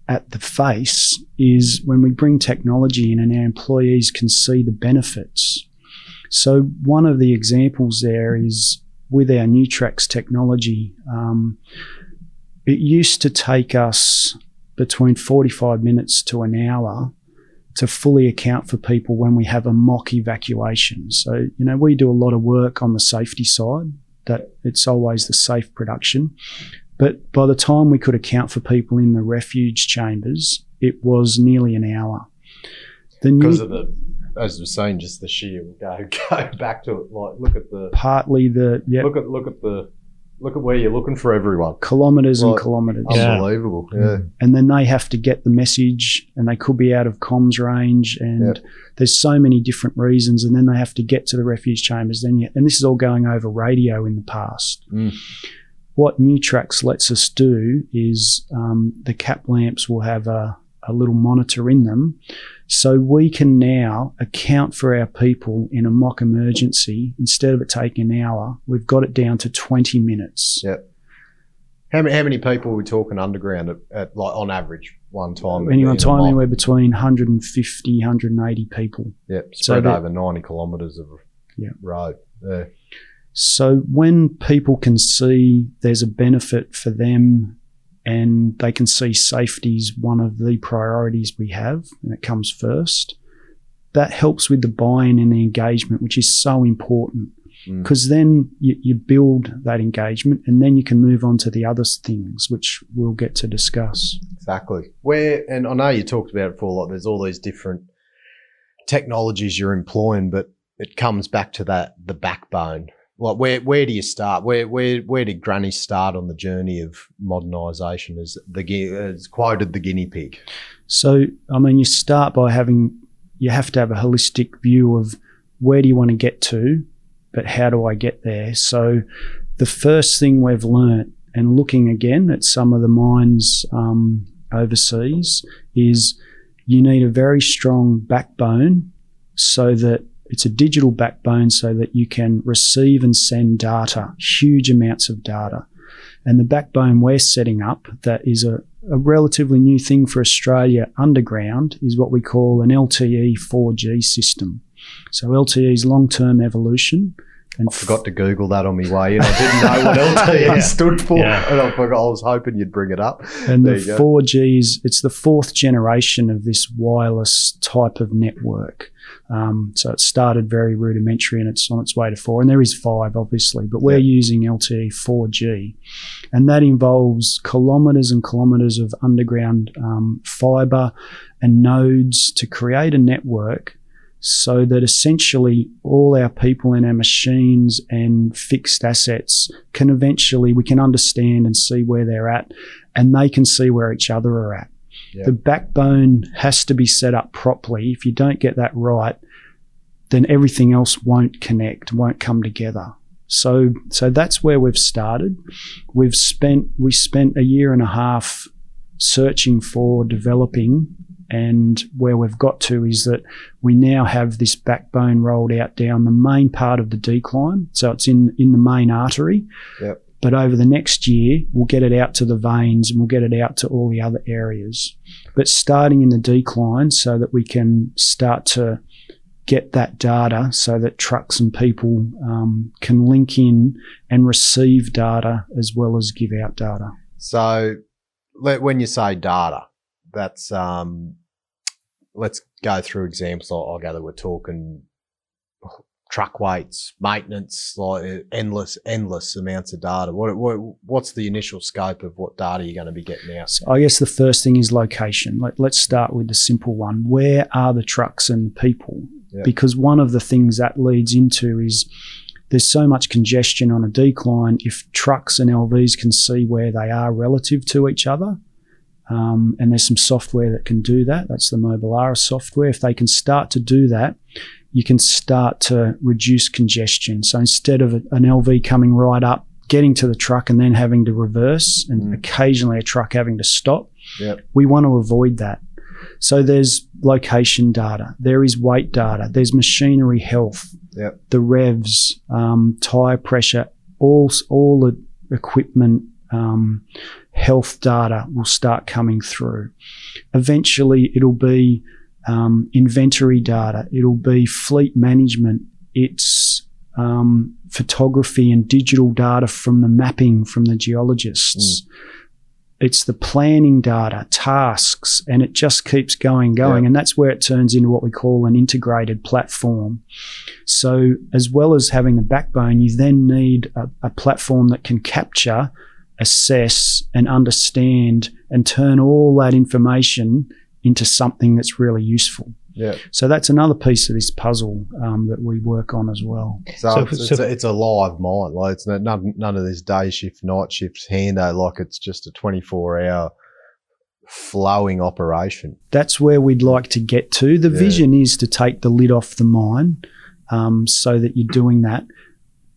S5: at the face is when we bring technology in and our employees can see the benefits. So, one of the examples there is with our Newtrax technology. Um, it used to take us between 45 minutes to an hour to fully account for people when we have a mock evacuation. So, you know, we do a lot of work on the safety side, that it's always the safe production. But by the time we could account for people in the refuge chambers, it was nearly an hour.
S1: Because of the, as we're saying, just the sheer go go back to it. Like look at the
S5: partly the yeah,
S1: look at look at the look at where you're looking for everyone.
S5: kilometres and kilometres.
S6: Yeah.
S1: Unbelievable. Yeah.
S5: and then they have to get the message and they could be out of comms range and
S1: Yep.
S5: there's so many different reasons and then they have to get to the refuge chambers then you, and this is all going over radio in the past
S1: Mm.
S5: what Newtrax lets us do is um, the cap lamps will have a, a little monitor in them so we can now account for our people in a mock emergency instead of it taking an hour we've got it down to 20 minutes
S1: Yeah. How many, how many people are we talking underground at, at like on average one time?
S5: any one time anywhere between 150 180 people
S1: Yep,
S5: So
S1: spread
S5: that-
S1: over 90 kilometres of
S5: Yeah.
S1: road. Yeah.
S5: So when people can see there's a benefit for them and they can see safety is one of the priorities we have and it comes first, that helps with the buy-in and the engagement, which is so important.
S1: Mm.
S5: Because then you, you build that engagement and then you can move on to the other things, which we'll get to discuss.
S1: Exactly. Where and I know you talked about it for a lot, there's all these different technologies you're employing, but it comes back to that the backbone. Like where where do you start? Where where where did Granny start on the journey of modernisation? As the as quoted the guinea pig.
S5: So, I mean, you start by having, you have to have a holistic view of where do you want to get to, but how do I get there? So, the first thing we've learnt, and looking again at some of the mines um, overseas, is you need a very strong backbone so that it's a digital backbone so that you can receive and send data, huge amounts of data. And the backbone we're setting up that is a, a relatively new thing for Australia underground is what we call an LTE 4G system. So LTE is long term evolution. And
S1: I forgot to Google that on my way in. I didn't know what LTE
S6: Yeah.
S1: stood for,
S6: Yeah.
S1: and I forgot. I was hoping you'd bring it up.
S5: And
S1: There
S5: the four Gs. It's the fourth generation of this wireless type of network. Um, so it started very rudimentary and it's on its way to four. And there is five, obviously, but we're
S1: Yeah.
S5: using LTE 4G. And that involves kilometres and kilometres of underground um, fibre and nodes to create a network so that essentially all our people and our machines and fixed assets can eventually we can understand and see where they're at and they can see where each other are at.
S1: Yeah.
S5: The backbone has to be set up properly. If you don't get that right, then everything else won't connect, won't come together. So so that's where we've started. We've spent we spent a year and a half searching for developing and where we've got to is that we now have this backbone rolled out down the main part of the decline. So it's in, in the main artery.
S1: Yep.
S5: But over the next year, we'll get it out to the veins and we'll get it out to all the other areas. But starting in the decline so that we can start to get that data so that trucks and people um, can link in and receive data as well as give out data.
S1: So, when you say data, that's um, let's go through examples. I, I gather we're talking truck weights, maintenance, like endless, endless amounts of data. What, what what's the initial scope of what data you're going to be getting out?
S5: So I guess the first thing is location. Let, let's start with the simple one. Where are the trucks and the people?
S1: Yeah.
S5: Because one of the things that leads into is there's so much congestion on a decline. If trucks and LVs can see where they are relative to each other, um, and there's some software that can do that. That's the Mobilaris software. If they can start to do that, you can start to reduce congestion. So instead of an LV coming right up, getting to the truck and then having to reverse, and
S1: Mm.
S5: occasionally a truck having to stop,
S1: Yep.
S5: we want to avoid that. So there's location data, there is weight data, there's machinery health,
S1: Yep.
S5: the revs, um, tire pressure, all all the equipment um, health data will start coming through. Eventually, it'll be um, inventory data, it'll be fleet management, it's um, photography and digital data from the mapping from the geologists. It's the planning data, tasks, and it just keeps going, going.
S1: Yeah.
S5: And that's where it turns into what we call an integrated platform. So, as well as having the backbone, you then need a, a platform that can capture, assess, and understand and turn all that information into something that's really useful.
S1: Yeah.
S5: So that's another piece of this puzzle um, that we work on as well.
S1: So,
S6: So-
S1: it's,
S6: so-
S1: it's, a, it's a live mine. Like it's no- none, none of this day shift, night shifts, hando. Like it's just a 24 hour flowing operation.
S5: That's where we'd like to get to. The
S1: Yeah.
S5: vision is to take the lid off the mine um, so that you're doing that.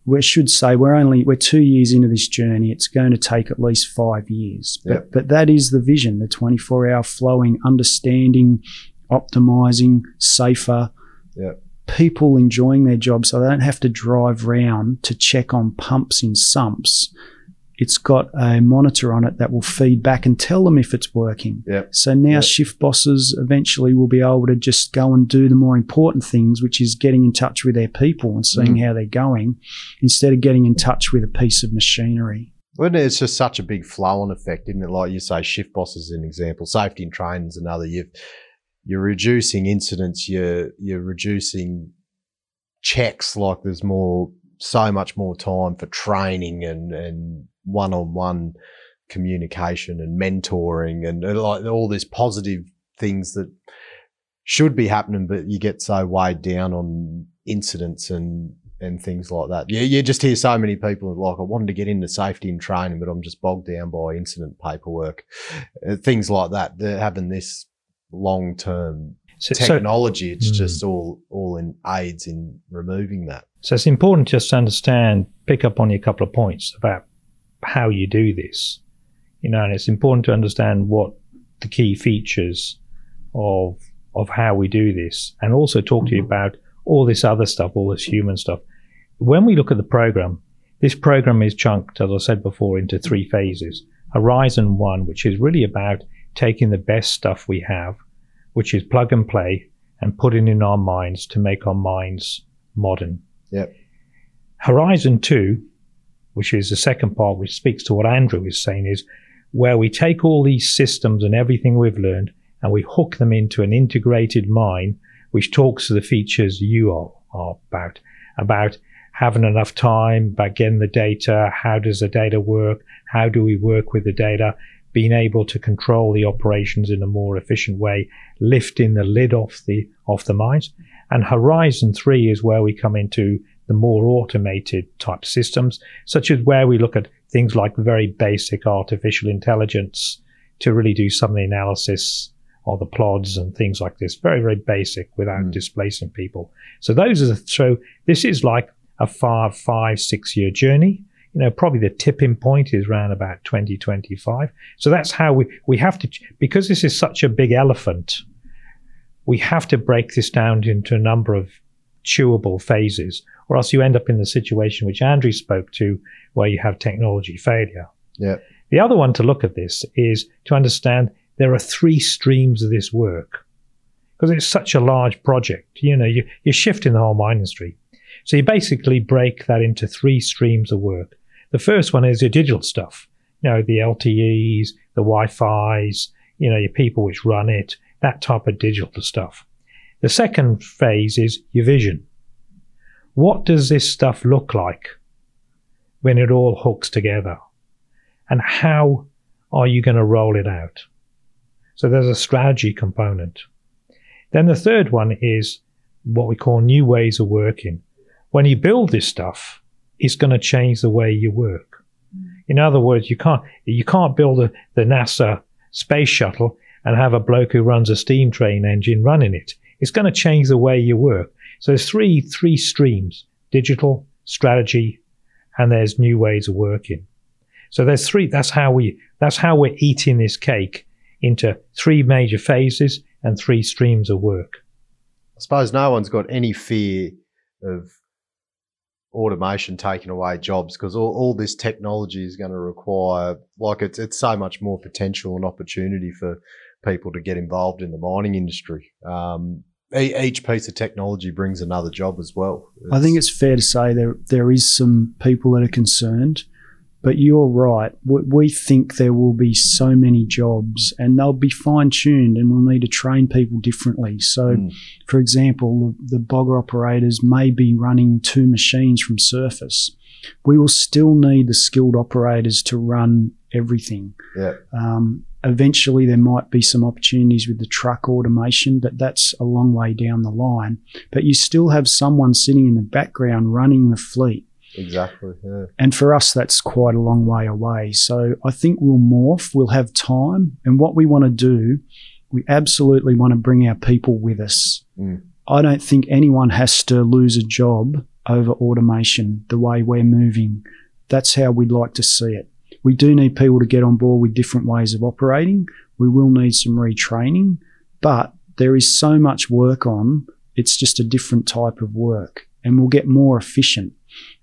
S5: We should say we're only we're two years into this journey. It's going to take at least five years, but, but that is the vision: the 24-hour flowing, understanding, optimizing, safer.
S1: Yeah.
S5: People enjoying their job, so they don't have to drive round to check on pumps in sumps. It's got a monitor on it that will feed back and tell them if it's working.
S1: Yeah.
S5: So now
S1: Yep.
S5: shift bosses eventually will be able to just go and do the more important things, which is getting in touch with their people and seeing
S1: Mm.
S5: how they're going, instead of getting in touch with a piece of machinery.
S1: Well, it's just such a big flow on effect, isn't it? Like you say, shift bosses is an example, safety and training is another. You've, you're reducing incidents, you're, you're reducing checks, like there's more, so much more time for training and, and one on one communication and mentoring and, and like all these positive things that should be happening, but you get so weighed down on incidents and and things like that. You, you just hear so many people like, I wanted to get into safety and training, but I'm just bogged down by incident paperwork, uh, things like that. They're having this long term
S6: So, so,
S1: technology. it's
S6: Mm.
S1: just all all in aids in removing that.
S6: so it's important just to understand, pick up on your couple of points about how you do this. You know, and it's important to understand what the key features of of how we do this, and also talk to you mm-hmm. about all this other stuff, all this human stuff. When we look at the program, this program is chunked, as I said before, into three phases. Horizon one, which is really about taking the best stuff we have, which is plug and play, and putting in our minds to make our minds modern.
S1: Yep.
S6: Horizon two, which is the second part, which speaks to what Andrew is saying, is where we take all these systems and everything we've learned and we hook them into an integrated mind, which talks to the features you are, are about, about having enough time, about getting the data, how does the data work, how do we work with the data, being able to control the operations in a more efficient way, lifting the lid off the off the mines. And Horizon 3 is where we come into the more automated type systems, such as where we look at things like very basic artificial intelligence to really do some of the analysis of the plods and things like this. Very, very basic without
S1: Mm.
S6: displacing people. So those are the, so this is like a five, five, six year journey. You know, probably the tipping point is around about 2025. So that's how we, we have to, because this is such a big elephant, we have to break this down into a number of chewable phases, or else you end up in the situation which Andrew spoke to, where you have technology failure.
S1: Yeah.
S6: The other one to look at this is to understand there are three streams of this work because it's such a large project. You know, you, you're shifting the whole mine industry. So you basically break that into three streams of work. The first one is your digital stuff, you know, the LTEs, the Wi-Fi's, you know, your people which run it, that type of digital stuff. The second phase is your vision. What does this stuff look like when it all hooks together? And how are you going to roll it out? So there's a strategy component. Then the third one is what we call new ways of working. When you build this stuff, it's going to change the way you work. In other words, you can't you can't build a, the NASA space shuttle and have a bloke who runs a steam train engine running it. It's going to change the way you work. So there's three three streams: digital, strategy, and there's new ways of working. So there's three. That's how we. That's how we're eating this cake into three major phases and three streams of work.
S1: I suppose no one's got any fear of automation taking away jobs because all, all this technology is going to require like it's it's so much more potential and opportunity for people to get involved in the mining industry. Um, each piece of technology brings another job as well.
S5: I think it's fair to say there there is some people that are concerned, but you're right. We, we think there will be so many jobs, and they'll be fine tuned, and we'll need to train people differently. So,
S1: Mm.
S5: for example, the, the bogger operators may be running two machines from surface. We will still need the skilled operators to run everything.
S1: Yeah.
S5: Um, eventually, there might be some opportunities with the truck automation, but that's a long way down the line. But you still have someone sitting in the background running the fleet.
S1: Exactly. Yeah.
S5: And for us, that's quite a long way away. So I think we'll morph, we'll have time. And what we want to do, we absolutely want to bring our people with us.
S1: Mm.
S5: I don't think anyone has to lose a job over automation the way we're moving. That's how we'd like to see it. We do need people to get on board with different ways of operating. We will need some retraining, but there is so much work on. It's just a different type of work and we'll get more efficient.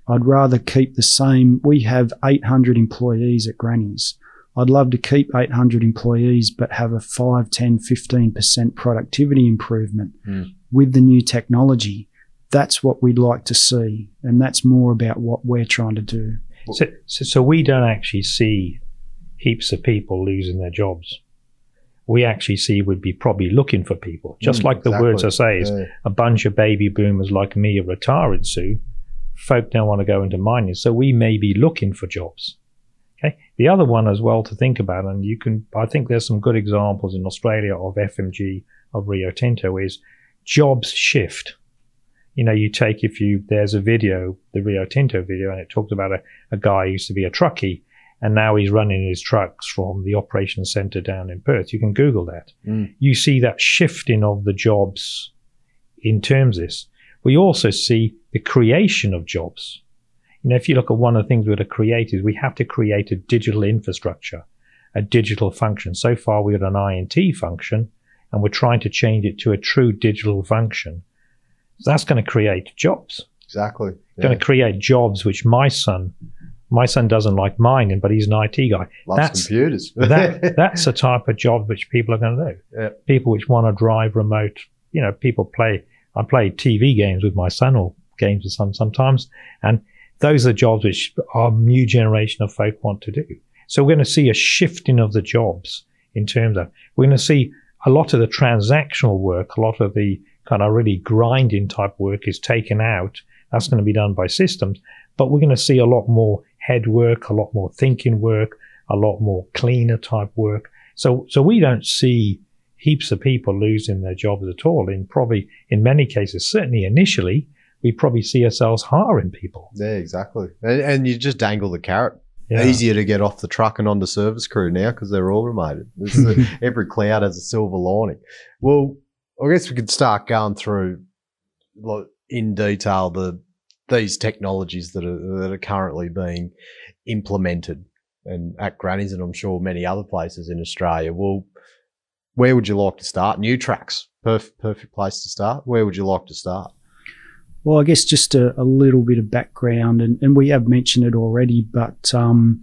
S5: I'd rather keep the same. We have 800 employees at Granny's. I'd love to keep 800 employees, but have a 5, 10, 15% productivity improvement
S1: Mm.
S5: with the new technology. That's what we'd like to see. And that's more about what we're trying to do.
S6: So, so, so we don't actually see heaps of people losing their jobs. We actually see we'd be probably looking for people, just
S1: Mm,
S6: like the words I say is
S1: Yeah.
S6: a bunch of baby boomers like me are retiring soon. Folk don't want to go into mining, so we may be looking for jobs. Okay. The other one as well to think about, and you can, I think there's some good examples in Australia of FMG of Rio Tinto is jobs shift. You know, you take if you there's a video, the Rio Tinto video, and it talks about a, a guy who used to be a truckie, and now he's running his trucks from the operations centre down in Perth. You can Google that.
S1: Mm.
S6: You see that shifting of the jobs in terms of this. We also see the creation of jobs. You know, if you look at one of the things we're to create is we have to create a digital infrastructure, a digital function. So far we had an INT function and we're trying to change it to a true digital function. That's going to create jobs.
S1: Exactly.
S6: Going to create jobs which my son, my son doesn't like mining, but he's an IT guy.
S1: Loves
S6: that's-
S1: computers.
S6: that that's the type of job which people are going to do.
S1: Yeah.
S6: People which want to drive remote. You know, people play. I play TV games with my son or games with son sometimes, and those are jobs which our new generation of folk want to do. So we're going to see a shifting of the jobs in terms of we're going to see a lot of the transactional work, a lot of the kind of really grinding type work is taken out. That's going to be done by systems, but we're going to see a lot more head work, a lot more thinking work, a lot more cleaner type work. So, so we don't see heaps of people losing their jobs at all. In probably, in many cases, certainly initially, we probably see ourselves hiring people.
S1: yeah, exactly. And, and you just dangle the carrot.
S6: Yeah.
S1: Easier to get off the truck and onto service crew now because they're all remoted. A- every cloud has a silver lining. Well, I guess we could start going through in detail the these technologies that are that are currently being implemented and at Granny's and I'm sure many other places in Australia. Well, where would you like to start? Newtrax, perfect perfect place to start. Where would you like to start?
S5: Well, I guess just a, a little bit of background, and, and we have mentioned it already, but um,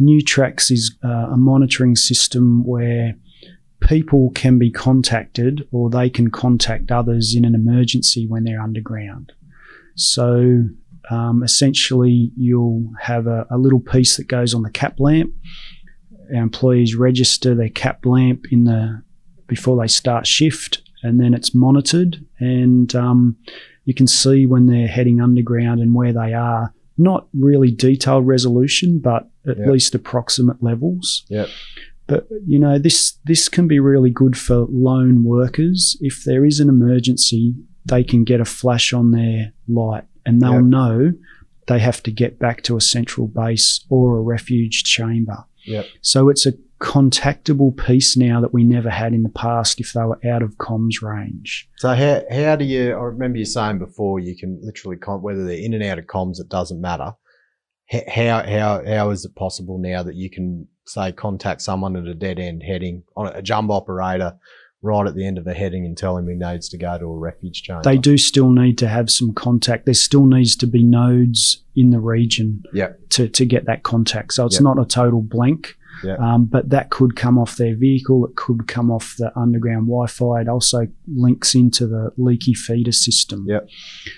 S5: Newtrax is uh, a monitoring system where people can be contacted or they can contact others in an emergency when they're underground. So um, essentially, you'll have a, a little piece that goes on the cap lamp. Our employees register their cap lamp in the before they start shift, and then it's monitored and um, you can see when they're heading underground and where they are. Not really detailed resolution, but at
S1: Yep.
S5: least approximate levels.
S1: Yep.
S5: But you know, this this can be really good for lone workers. If there is an emergency, they can get a flash on their light and they'll
S1: Yep.
S5: know they have to get back to a central base or a refuge chamber.
S1: Yep.
S5: So it's a contactable piece now that we never had in the past if they were out of comms range.
S1: So how how do you? I remember you saying before you can literally con- whether they're in and out of comms, it doesn't matter. How how how is it possible now that you can say contact someone at a dead end heading on a jump operator right at the end of the heading and tell him he needs to go to a refuge chamber?
S5: They do still need to have some contact. There still needs to be nodes in the region
S1: Yep.
S5: to, to get that contact. So it's
S1: Yep.
S5: not a total blank.
S1: Yep.
S5: Um, but that could come off their vehicle. It could come off the underground Wi-Fi. It also links into the leaky feeder system.
S1: Yep.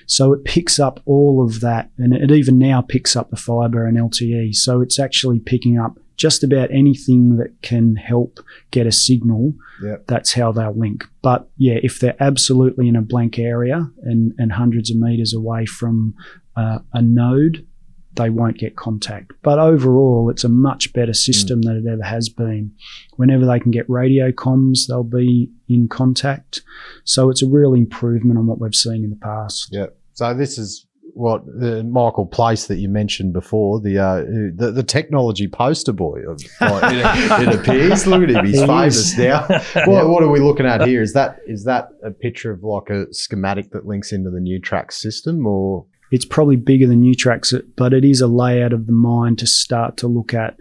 S5: So it picks up all of that, and it even now picks up the fiber and LTE. So it's actually picking up just about anything that can help get a signal.
S1: Yep.
S5: That's how they'll link. But yeah, if they're absolutely in a blank area and, and hundreds of meters away from uh, a node, they won't get contact. But overall, it's a much better system than it ever has been. Whenever they can get radio comms, they'll be in contact. So it's a real improvement on what we've seen in the past.
S1: Yeah. So this is what uh, Michael Place that you mentioned before, the uh, the, the technology poster boy. Of, like, it, it appears. Look at him; he's
S5: He
S1: famous
S5: is.
S1: now. What, what are we looking at here? Is that is that a picture of like a schematic that links into the Newtrax system, or
S5: it's probably bigger than Newtrax, but it is a layout of the mine to start to look at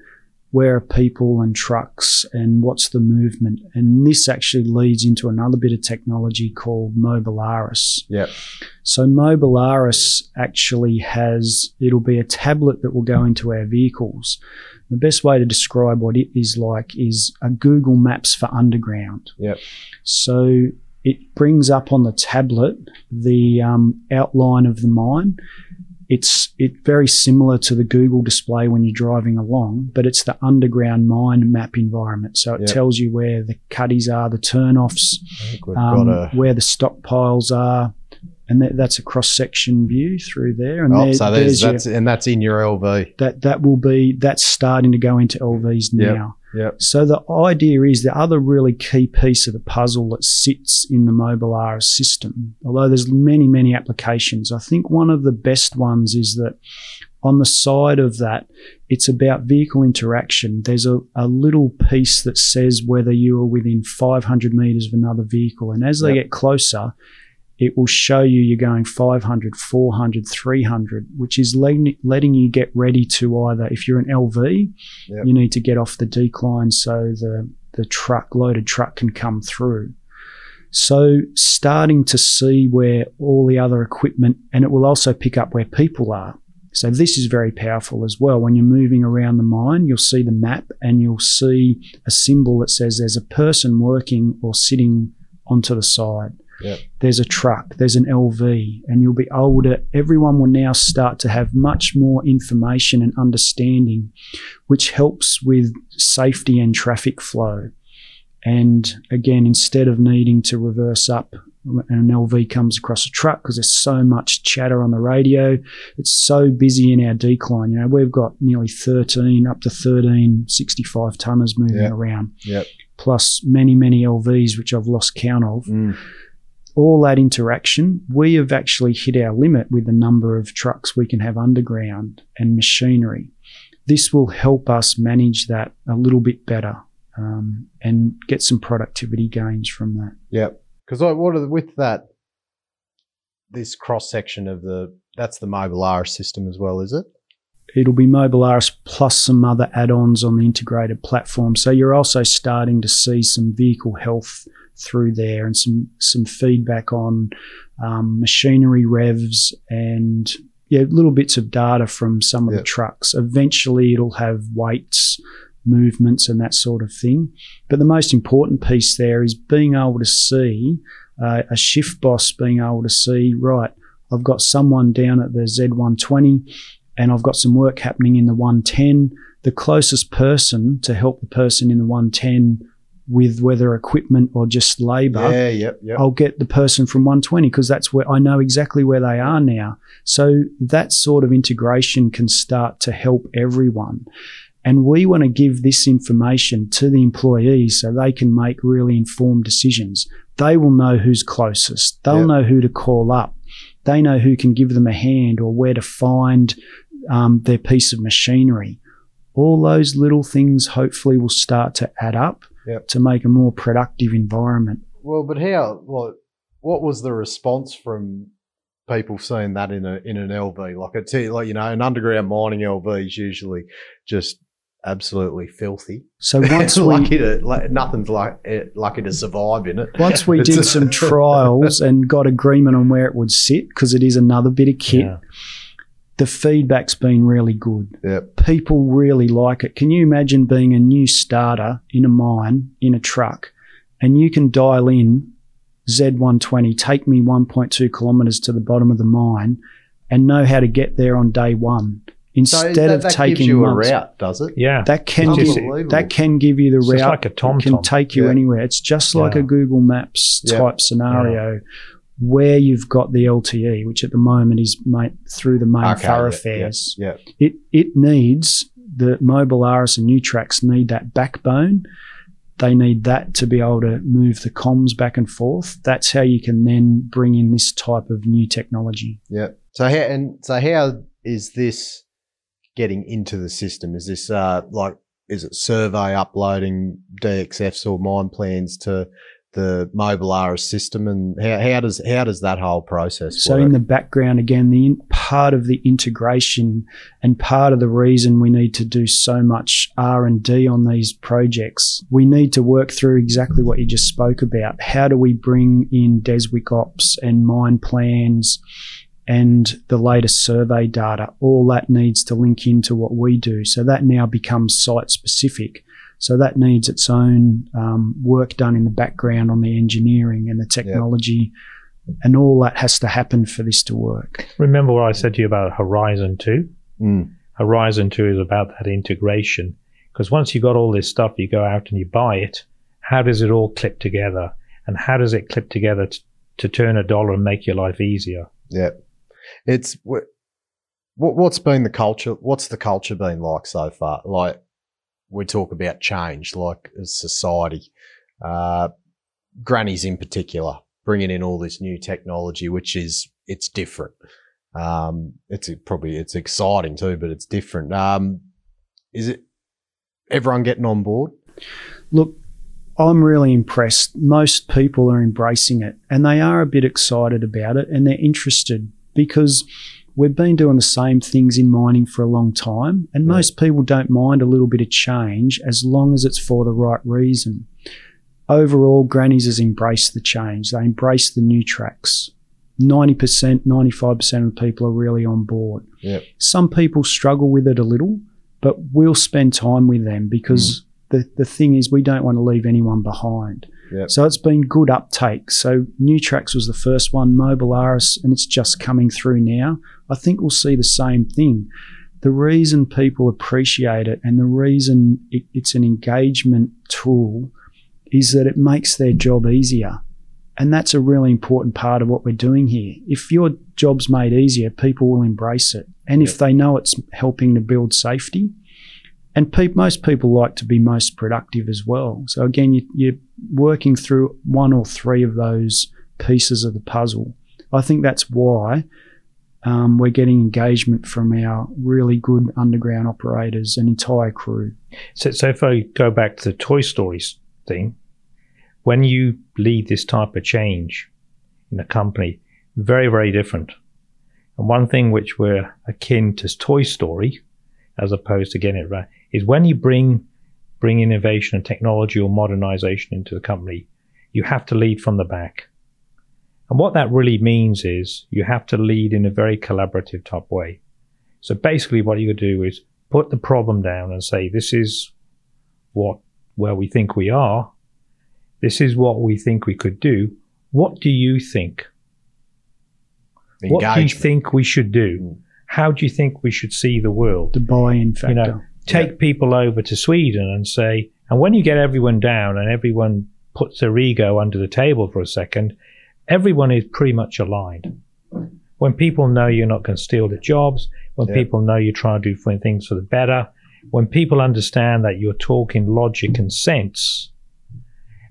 S5: where are people and trucks and what's the movement. And this actually leads into another bit of technology called Mobilaris.
S1: Yep.
S5: So Mobilaris actually has, it'll be a tablet that will go into our vehicles. The best way to describe what it is like is a Google Maps for underground.
S1: Yep.
S5: So it brings up on the tablet the um, outline of the mine. It's it very similar to the Google display when you're driving along, but it's the underground mine map environment. So it
S1: Yep.
S5: tells you where the cuddies are, the turnoffs,
S1: I think we've
S5: um,
S1: a
S5: where the stockpiles are, and that, that's a cross section view through there. And
S1: oh,
S5: there-
S1: so there's,
S5: your-
S1: that's and that's in your LV.
S5: that that will be that's starting to go into LVs now.
S1: Yep.
S5: So the idea is the other really key piece of the puzzle that sits in the Mobilaris system, although there's many, many applications, I think one of the best ones is that on the side of that, it's about vehicle interaction. There's a, a little piece that says whether you are within 500 meters of another vehicle. And as they
S1: Yep.
S5: get closer, it will show you you're going 500, 400, 300, which is letting, letting you get ready to either, if you're an LV,
S1: Yep.
S5: you need to get off the decline so the, the truck, loaded truck can come through. So starting to see where all the other equipment, and it will also pick up where people are. So this is very powerful as well. When you're moving around the mine, you'll see the map and you'll see a symbol that says there's a person working or sitting onto the side.
S1: Yep.
S5: There's a truck, there's an LV, and you'll be to, everyone will now start to have much more information and understanding, which helps with safety and traffic flow. And again, instead of needing to reverse up an LV comes across a truck because there's so much chatter on the radio, it's so busy in our decline. You know, we've got nearly 13, up to 13 65 tonners moving
S1: Yeah.
S5: around,
S1: Yep.
S5: plus many, many LVs, which I've lost count of
S1: Mm.
S5: All that interaction, we have actually hit our limit with the number of trucks we can have underground and machinery. This will help us manage that a little bit better um, and get some productivity gains from that.
S1: Yep. Because what are the, with that this cross section of the that's the Mobilaris system as well, is it?
S5: It'll be Mobilaris plus some other add ons on the integrated platform. So you're also starting to see some vehicle health through there and some, some feedback on um, machinery revs and yeah, little bits of data from some of
S1: Yeah.
S5: the trucks. Eventually, it'll have weights, movements, and that sort of thing. But the most important piece there is being able to see uh, a shift boss being able to see, right, I've got someone down at the Z120 and I've got some work happening in the 110. The closest person to help the person in the 110 with whether equipment or just labor
S1: Yeah. Yep. Yep.
S5: I'll get the person from 120 because that's where I know exactly where they are now. So that sort of integration can start to help everyone. And we want to give this information to the employees so they can make really informed decisions. They will know who's closest. They'll
S1: Yep.
S5: know who to call up. They know who can give them a hand or where to find um, their piece of machinery. All those little things hopefully will start to add up
S1: Yep.
S5: to make a more productive environment.
S1: Well, but how? What? What was the response from people seeing that in a in an LV? Like it's like you know, an underground mining LV is usually just absolutely filthy.
S5: So once we
S1: lucky to like, nothing's like lucky to survive in it.
S5: once we did some trials and got agreement on where it would sit because it is another bit of kit,
S6: Yeah.
S5: The feedback's been really good.
S1: Yep.
S5: People really like it. Can you imagine being a new starter in a mine in a truck and you can dial in Z120, take me 1.2 kilometers to the bottom of the mine and know how to get there on day one
S1: So
S5: instead
S1: that,
S5: of
S1: that
S5: taking
S1: gives you
S5: months.
S1: a route, does it?
S6: Yeah.
S5: That can give,
S6: just-
S5: that can give you the
S6: It's just
S5: route.
S6: like a
S5: It can
S6: TomTom.
S5: take you
S1: Yeah.
S5: anywhere. It's just like
S6: Yeah.
S5: a Google Maps
S1: Yeah.
S5: type scenario. Where you've got the LTE, which at the moment is ma- through the main
S1: Okay, yeah,
S5: thoroughfares,
S1: Yeah.
S5: it it needs the Mobilaris and Newtrax need that backbone. They need that to be able to move the comms back and forth. That's how you can then bring in this type of new technology.
S1: Yeah. So how and so how is this getting into the system? Is this uh like is it survey uploading DXFs or mine plans to the Mobilaris system, and how, how does how does that whole process work?
S5: So
S1: work?
S5: in the background, again, the in, part of the integration and part of the reason we need to do so much R and D on these projects, we need to work through exactly what you just spoke about. How do we bring in Deswik Ops and mine plans? And the latest survey data, all that needs to link into what we do. So that now becomes site specific. So that needs its own um, work done in the background on the engineering and the technology and all that has to happen for this to work.
S6: Remember what I said to you about Horizon 2?
S1: Mm.
S6: Horizon 2 is about that integration. Because once you've got all this stuff, you go out and you buy it. How does it all clip together? And how does it clip together t- to turn a dollar and make your life easier?
S1: Yeah, it's what what's been the culture? What's the culture been like so far? Like we talk about change, like society, uh, grannies in particular, bringing in all this new technology, which is it's different. Um, it's probably it's exciting too, but it's different. Um, is it everyone getting on board?
S5: Look, I'm really impressed. Most people are embracing it and they are a bit excited about it and they're interested because we've been doing the same things in mining for a long time and most people don't mind a little bit of change as long as it's for the right reason. Overall, Grannies has embraced the change. They embrace the Newtrax. 90%, 95% of the people are really on board.
S1: Yep.
S5: Some people struggle with it a little, but we'll spend time with them because hmm. the, the thing is we don't want to leave anyone behind.
S1: Yep.
S5: So it's been good uptake. So Newtrax was the first one, Mobilaris, and it's just coming through now. I think we'll see the same thing. The reason people appreciate it and the reason it, it's an engagement tool is that it makes their job easier. And that's a really important part of what we're doing here. If your job's made easier, people will embrace it. And if they know it's helping to build safety, and pe- most people like to be most productive as well. So again, you, you're working through one or three of those pieces of the puzzle. I think that's why um, we're getting engagement from our really good underground operators and entire crew.
S6: So, so if I go back to the Toy Stories thing, when you lead this type of change in a company, very, very different. And one thing which we're akin to Toy Story, as opposed to getting it right, is when you bring bring innovation and technology or modernization into the company, you have to lead from the back. And what that really means is you have to lead in a very collaborative type way. So basically what you do is put the problem down and say, this is what where we think we are. This is what we think we could do. What do you think? What do you think we should do?
S1: Mm.
S6: How do you think we should see the world?
S5: The buy-in factor.
S6: You know, take people over to Sweden and say, and when you get everyone down and everyone puts their ego under the table for a second, everyone is pretty much aligned. When people know you're not going to steal the jobs, when
S1: Yeah.
S6: people know you're trying to do things for the better, when people understand that you're talking logic and sense,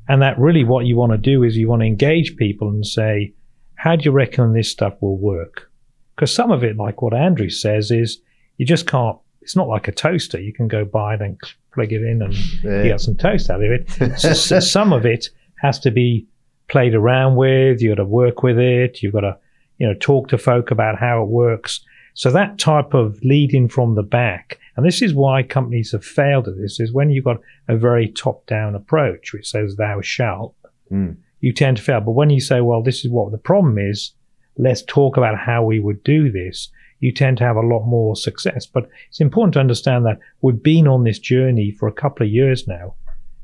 S6: and that really what you want to do is you want to engage people and say, how do you reckon this stuff will work? Because some of it, like what Andrew says, is you just can't. It's not like a toaster. You can go buy it and plug it in, and
S1: Yeah.
S6: you get some toast out of it. so, so some of it has to be played around with. You've got to work with it. You've got to, you know, talk to folk about how it works. So that type of leading from the back, and this is why companies have failed at this, is when you've got a very top-down approach, which says "thou shalt,"
S1: Mm.
S6: you tend to fail. But when you say, "Well, this is what the problem is," let's talk about how we would do this. You tend to have a lot more success. But it's important to understand that we've been on this journey for a couple of years now.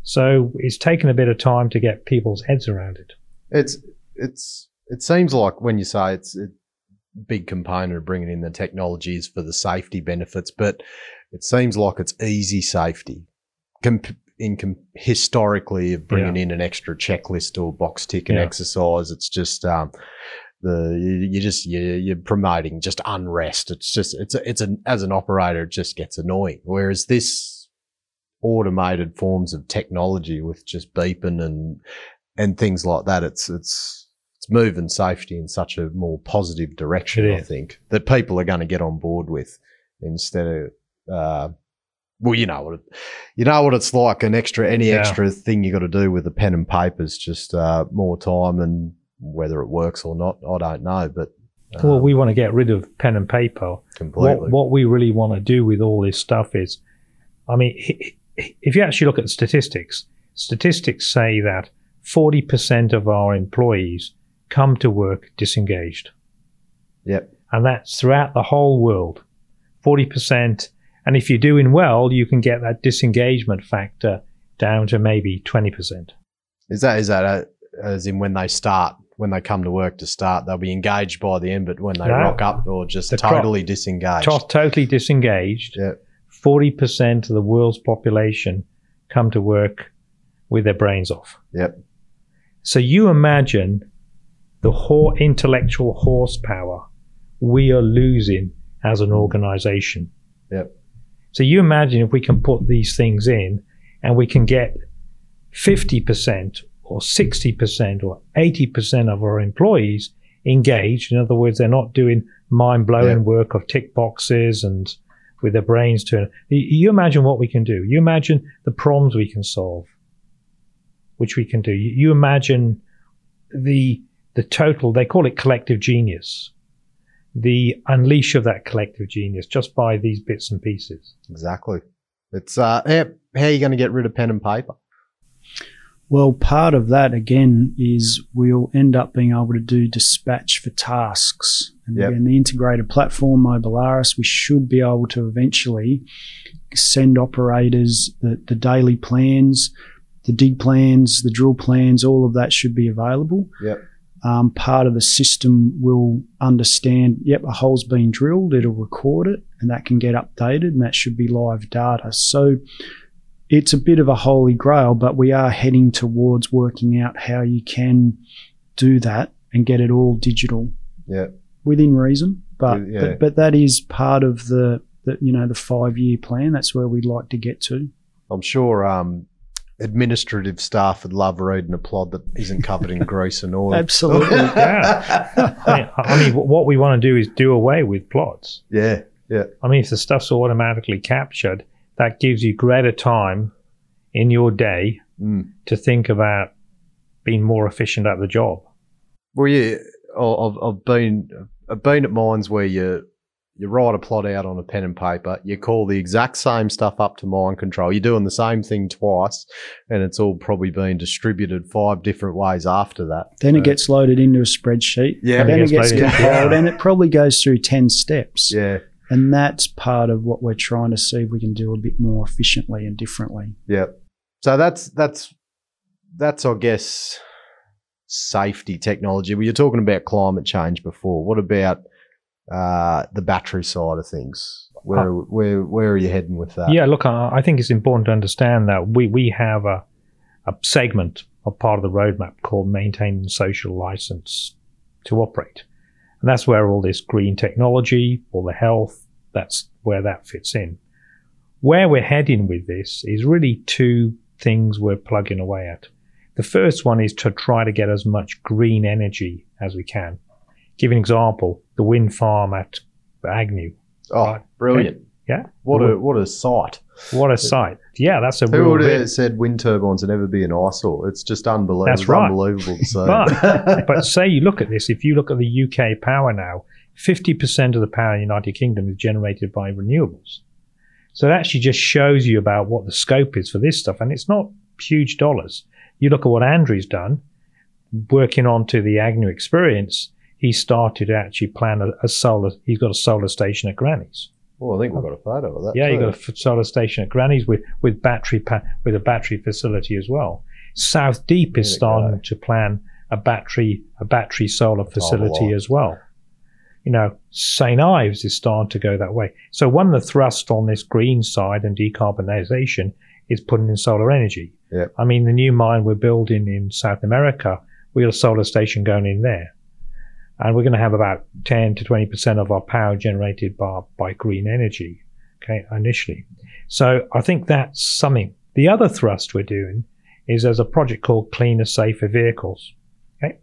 S6: So it's taken a bit of time to get people's heads around it.
S1: It's it's it seems like when you say it's a big component of bringing in the technologies for the safety benefits, but it seems like it's easy safety. Comp- in com- historically of bringing in an extra checklist or box ticking
S6: Yeah.
S1: exercise, it's just um, The you, you just you, you're promoting just unrest. It's just it's a, it's an as an operator, it just gets annoying. Whereas this automated forms of technology with just beeping and and things like that, it's it's it's moving safety in such a more positive direction. I think that people are going to get on board with instead of. Uh, well, you know what it, you know what it's like. An extra, any
S6: Yeah.
S1: extra thing you got to do with a pen and paper is just uh, more time, and whether it works or not, I don't know. But uh,
S6: well, we want to get rid of pen and paper.
S1: completely,
S6: What, what we really want to do with all this stuff is, I mean, if you actually look at statistics, statistics say that 40% of our employees come to work disengaged.
S1: Yep.
S6: And that's throughout the whole world. 40%. And if you're doing well, you can get that disengagement factor down to maybe 20%.
S1: is that is that uh as in when they start, when they come to work to start, they'll be engaged by the end, but when they
S6: No.
S1: rock up, or just totally disengaged.
S6: To- totally disengaged.
S1: Yeah.
S6: 40% of the world's population come to work with their brains off.
S1: Yep.
S6: So you imagine the whole intellectual horsepower we are losing as an organization.
S1: Yep.
S6: So you imagine if we can put these things in and we can get 50% or 60% or 80% of our employees engaged. In other words, they're not doing mind blowing
S1: Yeah.
S6: work of tick boxes and with their brains turn. You- imagine what we can do. You imagine the problems we can solve, which we can do. You imagine the the total. They call it collective genius. The unleash of that collective genius just by these bits and pieces.
S1: Exactly. It's uh, how are you going to get rid of pen and paper?
S5: Well, part of that again is we'll end up being able to do dispatch for tasks. And
S1: Yep.
S5: again, the integrated platform, Mobilaris, we should be able to eventually send operators the, the daily plans, the dig plans, the drill plans, all of that should be available.
S1: Yep.
S5: Um, part of the system will understand, yep, a hole's been drilled, it'll record it, and that can get updated, and that should be live data. So it's a bit of a holy grail, but we are heading towards working out how you can do that and get it all digital
S1: Yeah.
S5: within reason. But
S1: Yeah.
S5: but, but that is part of the, the you know the five year plan. That's where we'd like to get to.
S1: I'm sure um, administrative staff would love reading a plod that isn't covered in grease and oil.
S5: Absolutely.
S6: Yeah. I mean, I mean, what we want to do is do away with plots.
S1: yeah.
S6: I mean, if the stuff's automatically captured, that gives you greater time in your day
S1: Mm.
S6: to think about being more efficient at the job.
S1: Well, yeah, I- I've, I've been I've been at mines where you you write a plot out on a pen and paper, you call the exact same stuff up to mine control. You're doing the same thing twice, and it's all probably been distributed five different ways after that.
S5: Then
S1: So,
S5: it gets loaded into a spreadsheet.
S1: Yeah.
S5: Then
S6: It
S5: it
S6: gets
S5: gets
S6: loaded
S5: compiled,
S6: yeah.
S5: and it probably goes through ten steps.
S1: yeah,
S5: And that's part of what we're trying to see if we can do a bit more efficiently and differently.
S1: yeah. So that's that's that's I guess safety technology. Well, you're talking about climate change before. What about uh, the battery side of things? Where where where are you heading with that?
S6: Yeah, look, I, I think it's important to understand that we, we have a, a segment of part of the roadmap called maintaining social license to operate. And that's where all this green technology, all the health, that's where that fits in. Where we're heading with this is really two things we're plugging away at. The first one is to try to get as much green energy as we can. Give an example, the wind farm at Agnew.
S1: Oh,
S6: Right.
S1: brilliant!
S6: Yeah.
S1: What a what a sight!
S6: What a sight! Yeah, that's a
S1: Who would have said wind turbines would never be an eyesore? It's just unbelievable.
S6: That's right.
S1: Unbelievable see.
S6: But, but say you look at this, if you look at the UK power now, 50% of the power in the United Kingdom is generated by renewables. So that actually just shows you about what the scope is for this stuff. And it's not huge dollars. You look at what Andrew's done, working on to the Agnew experience, he started to actually plan a, a solar, he's got a solar station at Granny's.
S1: Well, I think we've um, got a photo of that.
S6: Yeah,
S1: you've
S6: got a solar station at Granny's with with battery pa- with a battery facility as well. South Deep is starting
S1: go.
S6: to plan a battery a battery solar facility as well. You know, St Ives is starting to go that way. So one of the thrusts on this green side and decarbonisation is putting in solar energy.
S1: Yeah.
S6: I mean, the new mine we're building in South America, we got a solar station going in there. And we're going to have about 10 to 20% of our power generated by, by green energy, okay, initially. So I think that's something. The other thrust we're doing is there's a project called Cleaner, Safer Vehicles, okay?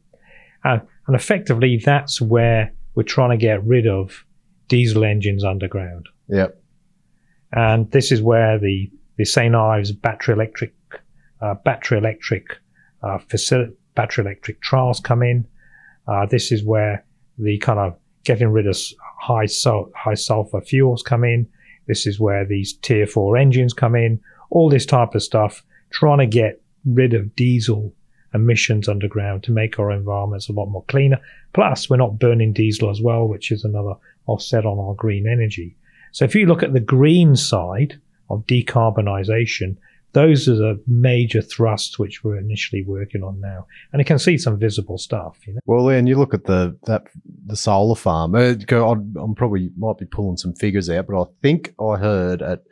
S6: Uh, and effectively, that's where we're trying to get rid of diesel engines underground.
S1: Yep.
S6: And this is where the, the St. Ives battery electric, uh, battery electric, uh, facility, battery electric trials come in. Uh, this is where the kind of getting rid of high sul- high sulfur fuels come in. This is where these tier four engines come in. All this type of stuff, trying to get rid of diesel emissions underground to make our environments a lot more cleaner. Plus, we're not burning diesel as well, which is another offset on our green energy. So if you look at the green side of decarbonisation, those are the major thrusts which we're initially working on now, and you can see some visible stuff. You know,
S1: Well, then you look at the that the solar farm. Uh, go- I'm I'm probably might be pulling some figures out, but I think I heard at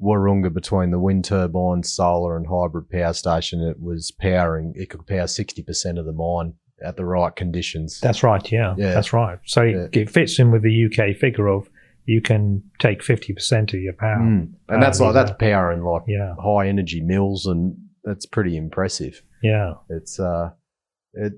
S1: Waroonga between the wind turbine, solar, and hybrid power station, it was powering. It could power sixty percent of the mine at the right conditions.
S6: that's right. Yeah,
S1: Yeah.
S6: that's right. So
S1: Yeah.
S6: it fits in with the UK figure of you can take fifty percent of your power.
S1: Mm. and that's like that's powering like
S6: Yeah,
S1: high energy mills, and that's pretty impressive.
S6: yeah.
S1: It's uh, it.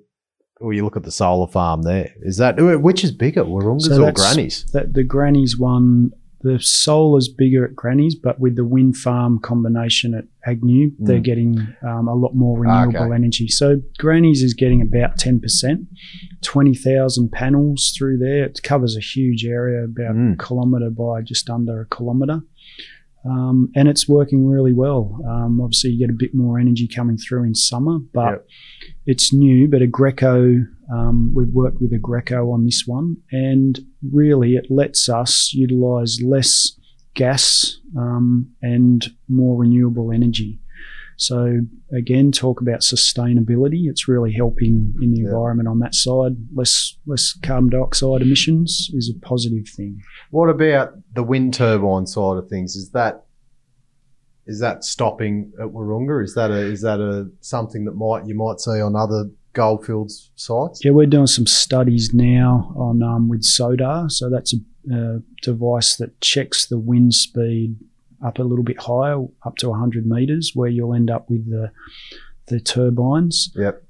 S1: Well, you look at the solar farm there. Is that which is bigger, Waroonga's
S5: So
S1: or
S5: that's-
S1: Granny's?
S5: That the Grannies one, the solar's bigger at Granny's, but with the wind farm combination at Agnew, they're
S1: Mm.
S5: getting um, a lot more
S1: Ah,
S5: renewable
S1: okay.
S5: energy. So Granny's is getting about ten percent, twenty thousand panels through there. It covers a huge area, about
S1: Mm.
S5: a kilometre by just under a kilometre. Um, and it's working really well. Um, obviously, you get a bit more energy coming through in summer, but
S1: Yep.
S5: it's new. But Aggreko, um, we've worked with Aggreko on this one, and really it lets us utilize less gas um, and more renewable energy. So again, talk about sustainability. It's really helping in the
S1: Yeah.
S5: environment on that side. Less less carbon dioxide emissions is a positive thing.
S1: What about the wind turbine side of things? Is that is that stopping at Waroonga? Is that a is that a something that might you might see on other goldfields sites?
S5: Yeah, we're doing some studies now on um, with SODAR. So that's a uh, device that checks the wind speed up a little bit higher, up to 100 meters, where you'll end up with the the turbines.
S1: Yep.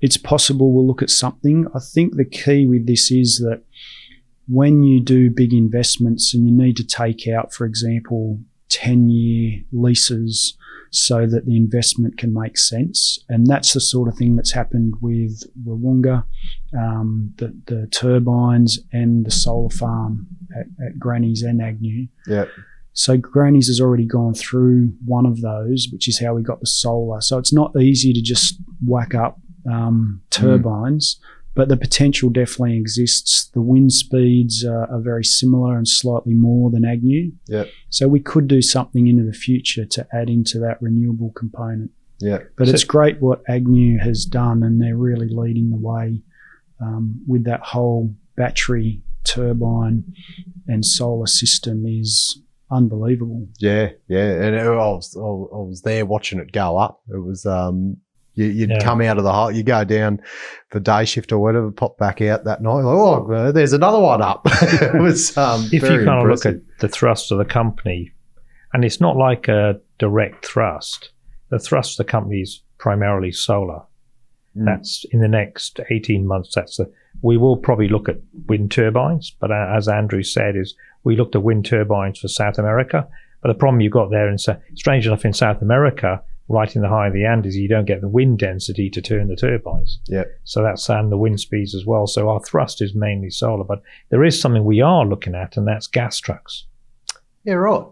S5: It's possible we'll look at something. I think the key with this is that when you do big investments and you need to take out, for example, 10 year leases so that the investment can make sense. And that's the sort of thing that's happened with Waroonga, um, the, the turbines, and the solar farm at, at Granny's and Agnew.
S1: Yep.
S5: So Granny's has already gone through one of those, which is how we got the solar. So it's not easy to just whack up um, turbines, but the potential definitely exists. The wind speeds are, are very similar and slightly more than Agnew.
S1: Yep.
S5: So we could do something into the future to add into that renewable component.
S1: Yep.
S5: But
S6: So-
S5: it's great what Agnew has done, and they're really leading the way um, with that whole battery turbine and solar system is unbelievable.
S1: Yeah, yeah, and it, I was I was there watching it go up. It was um, you, you'd
S6: Yeah.
S1: come out of the hole, you go down for day shift or whatever, pop back out that night. Like, oh, uh, there's another one up. it was um,
S6: if you kind of look at the thrust of the company, and it's not like a direct thrust, the thrust of the company is primarily solar.
S1: Mm.
S6: That's in the next 18 months. That's the, we will probably look at wind turbines, but uh, as Andrew said, is we looked at wind turbines for South America. But the problem you got there, in strange enough, in South America, right in the high of the Andes, you don't get the wind density to turn the turbines.
S1: Yeah.
S6: So that's and the wind speeds as well. So our thrust is mainly solar, but there is something we are looking at, and that's gas trucks.
S1: yeah, right.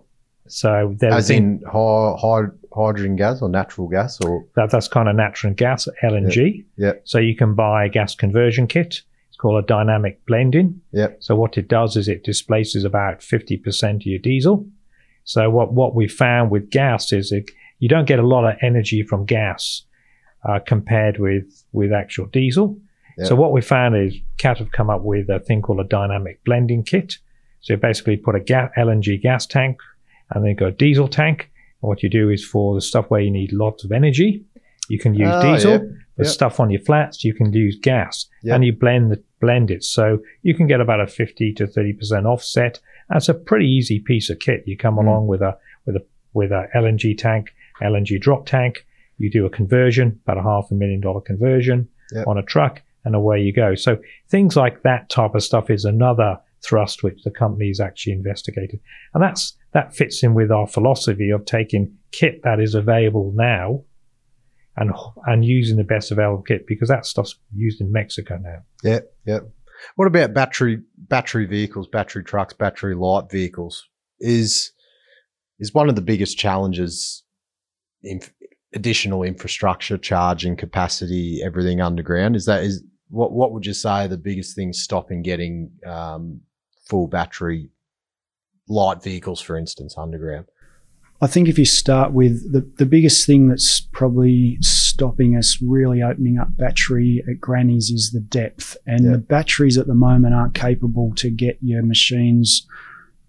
S6: So there
S1: As in hy- hy- hydrogen gas or natural gas or
S6: that, that's kind of natural gas, LNG.
S1: Yeah.
S6: So you can buy a gas conversion kit. It's called a dynamic blending.
S1: Yep.
S6: So what it does is it displaces about 50% of your diesel. So what, what we found with gas is it, you don't get a lot of energy from gas uh, compared with, with actual diesel.
S1: Yep.
S6: So what we found is CAT have come up with a thing called a dynamic blending kit. So you basically put a ga- LNG gas tank and then go a diesel tank. And what you do is for the stuff where you need lots of energy, you can use
S1: Oh,
S6: diesel.
S1: yeah.
S6: The
S1: Yep.
S6: stuff on your flats, you can use gas
S1: Yep.
S6: and you blend the, blend it. So you can get about a 50 to 30% offset. That's a pretty easy piece of kit. You come
S1: Mm.
S6: along with a, with a, with a LNG tank, LNG drop tank. You do a conversion, about a half a million dollar conversion
S1: Yep.
S6: on a truck and away you go. So things like that type of stuff is another thrust which the company is actually investigated. And that's, that fits in with our philosophy of taking kit that is available now and, and using the best available kit because that stuff's used in Mexico now.
S1: Yeah, yeah. What about battery battery vehicles, battery trucks, battery light vehicles? Is is one of the biggest challenges inf- additional infrastructure, charging capacity, everything underground? Is that is what what would you say the biggest things stopping getting um, full battery light vehicles, for instance, underground?
S5: I think if you start with the, the biggest thing that's probably stopping us really opening up battery at grannies is the depth. And
S1: Yeah.
S5: the batteries at the moment aren't capable to get your machines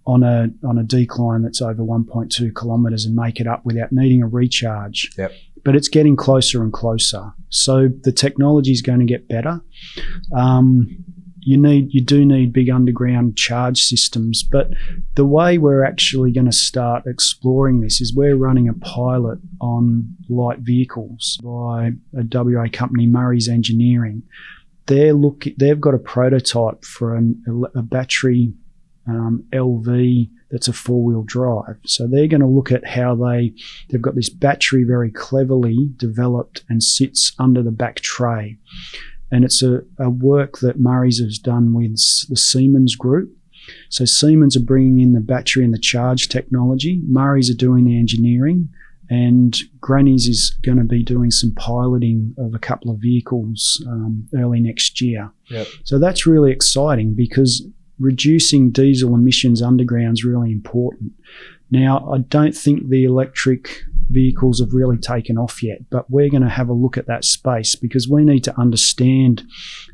S5: on a on a decline that's over 1.2 kilometers and make it up without needing a recharge.
S1: Yep.
S5: But it's getting closer and closer. So the technology is going to get better. Um, you need you do need big underground charge systems, but the way we're actually going to start exploring this is we're running a pilot on light vehicles by a WA company, Murray's Engineering. They're look, they've got a prototype for an, a battery um, LV that's a four wheel drive. So they're going to look at how they they've got this battery very cleverly developed and sits under the back tray. And it's a, a work that Murray's has done with the Siemens Group. So Siemens are bringing in the battery and the charge technology. Murray's are doing the engineering, and Granny's is going to be doing some piloting of a couple of vehicles um, early next year.
S1: Yep.
S5: So that's really exciting because reducing diesel emissions underground is really important. Now, I don't think the electric vehicles have really taken off yet, but we're going to have a look at that space because we need to understand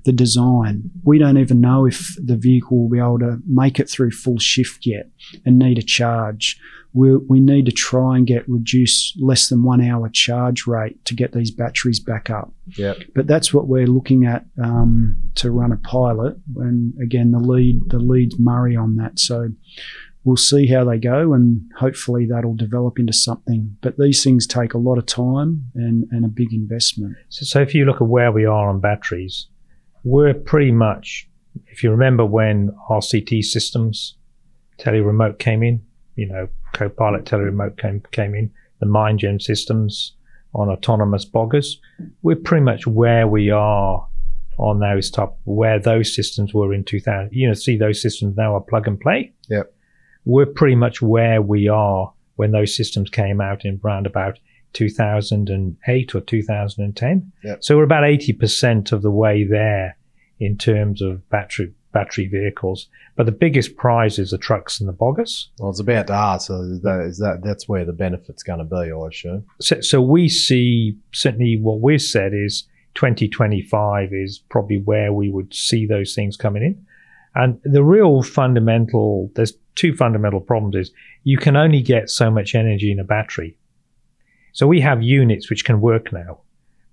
S5: the design. We don't even know if the vehicle will be able to make it through full shift yet and need a charge. We, we need to try and get reduce less than one hour charge rate to get these batteries back up.
S1: Yep.
S5: But that's what we're looking at um, to run a pilot. And again, the lead the lead's Murray on that. So we'll see how they go, and hopefully that'll develop into something. But these things take a lot of time and, and a big investment.
S6: So, so if you look at where we are on batteries, we're pretty much, if you remember when RCT systems, teleremote came in, you know, Copilot teleremote came, came in, the MineGem systems on autonomous boggers, we're pretty much where we are on those top, where those systems were in 2000. You know, see those systems now are plug and play.
S1: Yep.
S6: We're pretty much where we are when those systems came out in round about 2008 or 2010.
S1: Yep.
S6: So we're about 80% of the way there in terms of battery battery vehicles. But the biggest prize is the trucks and the boggers.
S1: Well, it's about to ask. So is that, is that that's where the benefit's going to be, I assume.
S6: So, so we see certainly what we've said is 2025 is probably where we would see those things coming in. And the real fundamental, there's two fundamental problems is you can only get so much energy in a battery. So we have units which can work now,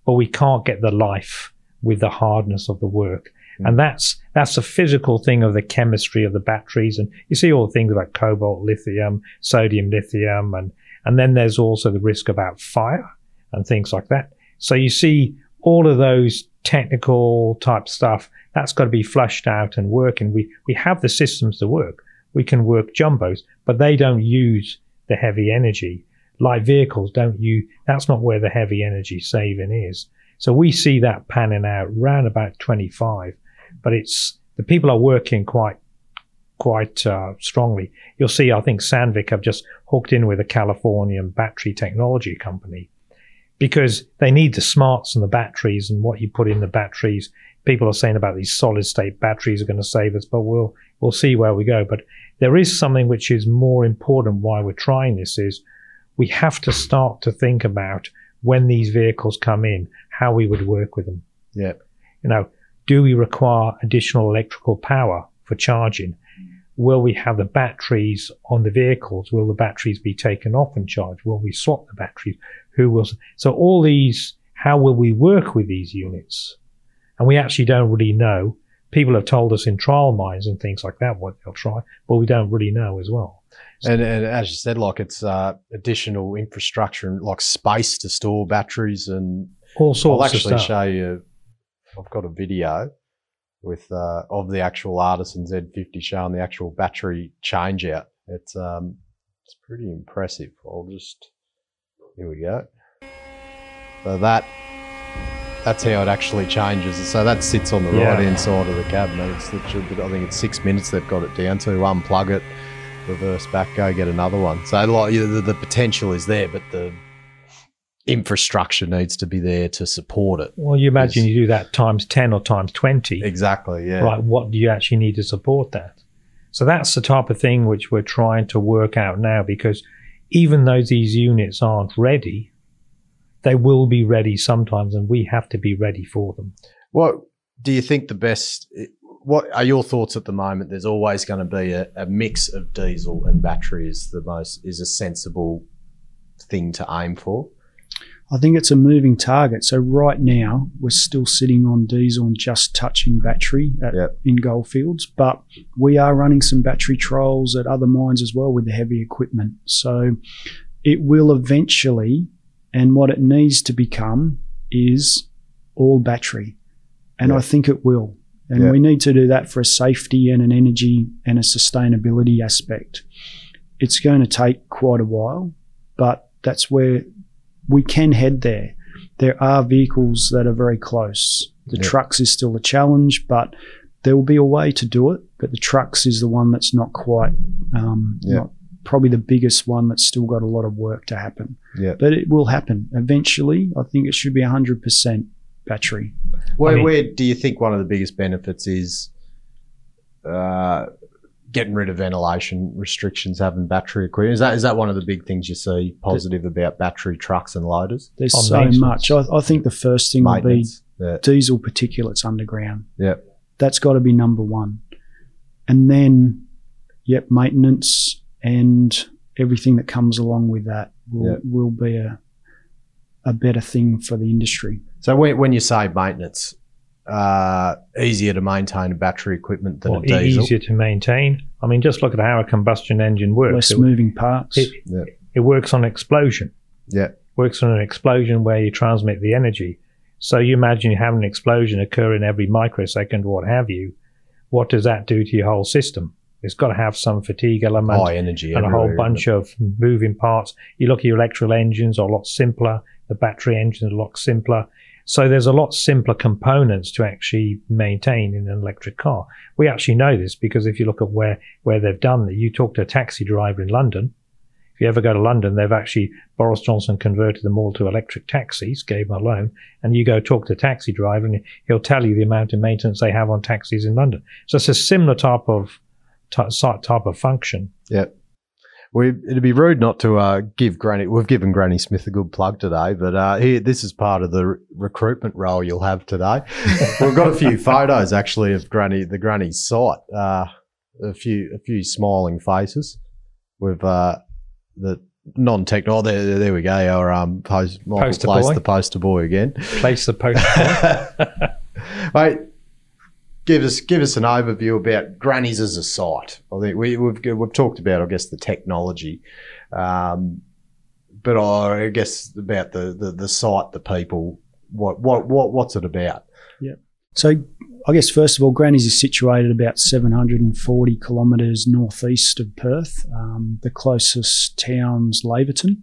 S6: but we can't get the life with the hardness of the work. And mm. that's that's a physical thing of the chemistry of the batteries. And you see all the things about cobalt, lithium, sodium, lithium, and and then there's also the risk about fire and things like that. So you see all of those technical type stuff that's got to be flushed out and work. And we we have the systems to work. We can work jumbos, but they don't use the heavy energy. Light vehicles don't use. That's not where the heavy energy saving is. So we see that panning out round about 25, but it's the people are working quite quite uh, strongly. You'll see, I think Sandvik have just hooked in with a Californian battery technology company because they need the smarts and the batteries and what you put in the batteries. People are saying about these solid state batteries are going to save us, but we'll we'll see where we go. But there is something which is more important why we're trying this is we have to start to think about when these vehicles come in, how we would work with them.
S1: Yep.
S6: You know, do we require additional electrical power for charging? Will we have the batteries on the vehicles? Will the batteries be taken off and charged? Will we swap the batteries? Who will? So all these how will we work with these units? And we actually don't really know. People have told us in trial mines and things like that what they'll try, but we don't really know as well.
S1: And, and as you said, like it's uh, additional infrastructure and like space to store batteries and
S6: All sorts of stuff.
S1: I'll actually show you. I've got a video with uh, of the actual Artisan Z50 showing the actual battery change out. It's um, it's pretty impressive. I'll just here we go. So that that's how it actually changes. So that sits on the
S6: Yeah.
S1: right hand side of the cabinet. It's literally, I think it's six minutes they've got it down to. Unplug it, reverse back, go get another one. So like the, the potential is there, but the infrastructure needs to be there to support it.
S6: Well, you imagine
S1: Yes.
S6: you do that times 10 or times 20.
S1: Exactly. Yeah.
S6: Right, what do you actually need to support that? So that's the type of thing which we're trying to work out now because even though these units aren't ready, they will be ready sometimes and we have to be ready for them.
S1: What do you think the best? What are your thoughts at the moment? There's always going to be a, a mix of diesel and battery is the most is a sensible thing to aim for.
S5: I think it's a moving target. So right now we're still sitting on diesel and just touching battery at,
S1: Yep.
S5: in goldfields, but we are running some battery trials at other mines as well with the heavy equipment. So it will eventually, and what it needs to become is all battery, and I think it will. And
S1: Yep.
S5: we need to do that for a safety and an energy and a sustainability aspect. It's going to take quite a while, but that's where we can head there. There are vehicles that are very close. The
S1: Yep.
S5: trucks is still a challenge, but there will be a way to do it. But the trucks is the one that's not quite, um,
S1: Yep.
S5: not probably the biggest one that's still got a lot of work to happen.
S1: Yeah.
S5: But it will happen eventually. I think it should be 100% battery.
S1: Where,
S6: I mean-
S1: where do you think one of the biggest benefits is uh, getting rid of ventilation restrictions, having battery equipment? Is that is that one of the big things you see positive about battery trucks and loaders?
S5: There's
S6: On
S5: so much. I, I think the first thing would be
S1: Yeah.
S5: diesel particulates underground.
S1: Yep.
S5: That's got to be number one. And then, yep, maintenance and everything that comes along with that will,
S1: Yep.
S5: will be a, a better thing for the industry.
S1: So when, when you say maintenance, uh, easier to maintain a battery equipment than
S6: Or
S1: a diesel.
S6: easier to maintain. I mean, just look at how a combustion engine works.
S5: Less
S6: It,
S5: moving parts.
S6: it,
S1: Yeah.
S6: it works on explosion.
S1: Yeah.
S6: Works on an explosion where you transmit the energy. So you imagine you have an explosion occurring every microsecond, what have you. What does that do to your whole system? It's got to have some fatigue element
S1: High energy
S6: and a whole bunch of moving parts. You look at your electrical engines are a lot simpler. The battery engines are a lot simpler. So there's a lot simpler components to actually maintain in an electric car. We actually know this because if you look at where, where they've done that, you talk to a taxi driver in London. If you ever go to London, they've actually, Boris Johnson converted them all to electric taxis, gave them a loan, and you go talk to a taxi driver and he'll tell you the amount of maintenance they have on taxis in London. So it's a similar type of, type, of function.
S1: Yeah. We, it'd be rude not to uh, give Granny. We've given Granny Smith a good plug today, but uh, here this is part of the re- recruitment role you'll have today. We've got a few photos actually of Granny, the Granny's site. Uh, a few, a few smiling faces. With uh, the non-tech. Oh, there, there, we go. Our um, post, Michael
S6: Poster
S1: placed
S6: boy.
S1: the poster boy again.
S6: Place the poster boy.
S1: Mate, give us give us an overview about Grannies as a site. I think we, we've we've talked about, I guess, the technology, um, but I guess about the, the the site, the people. What what what what's it about? Yeah.
S5: So, I guess first of all, Grannies is situated about 740 kilometres northeast of Perth. Um, the closest town's Laverton.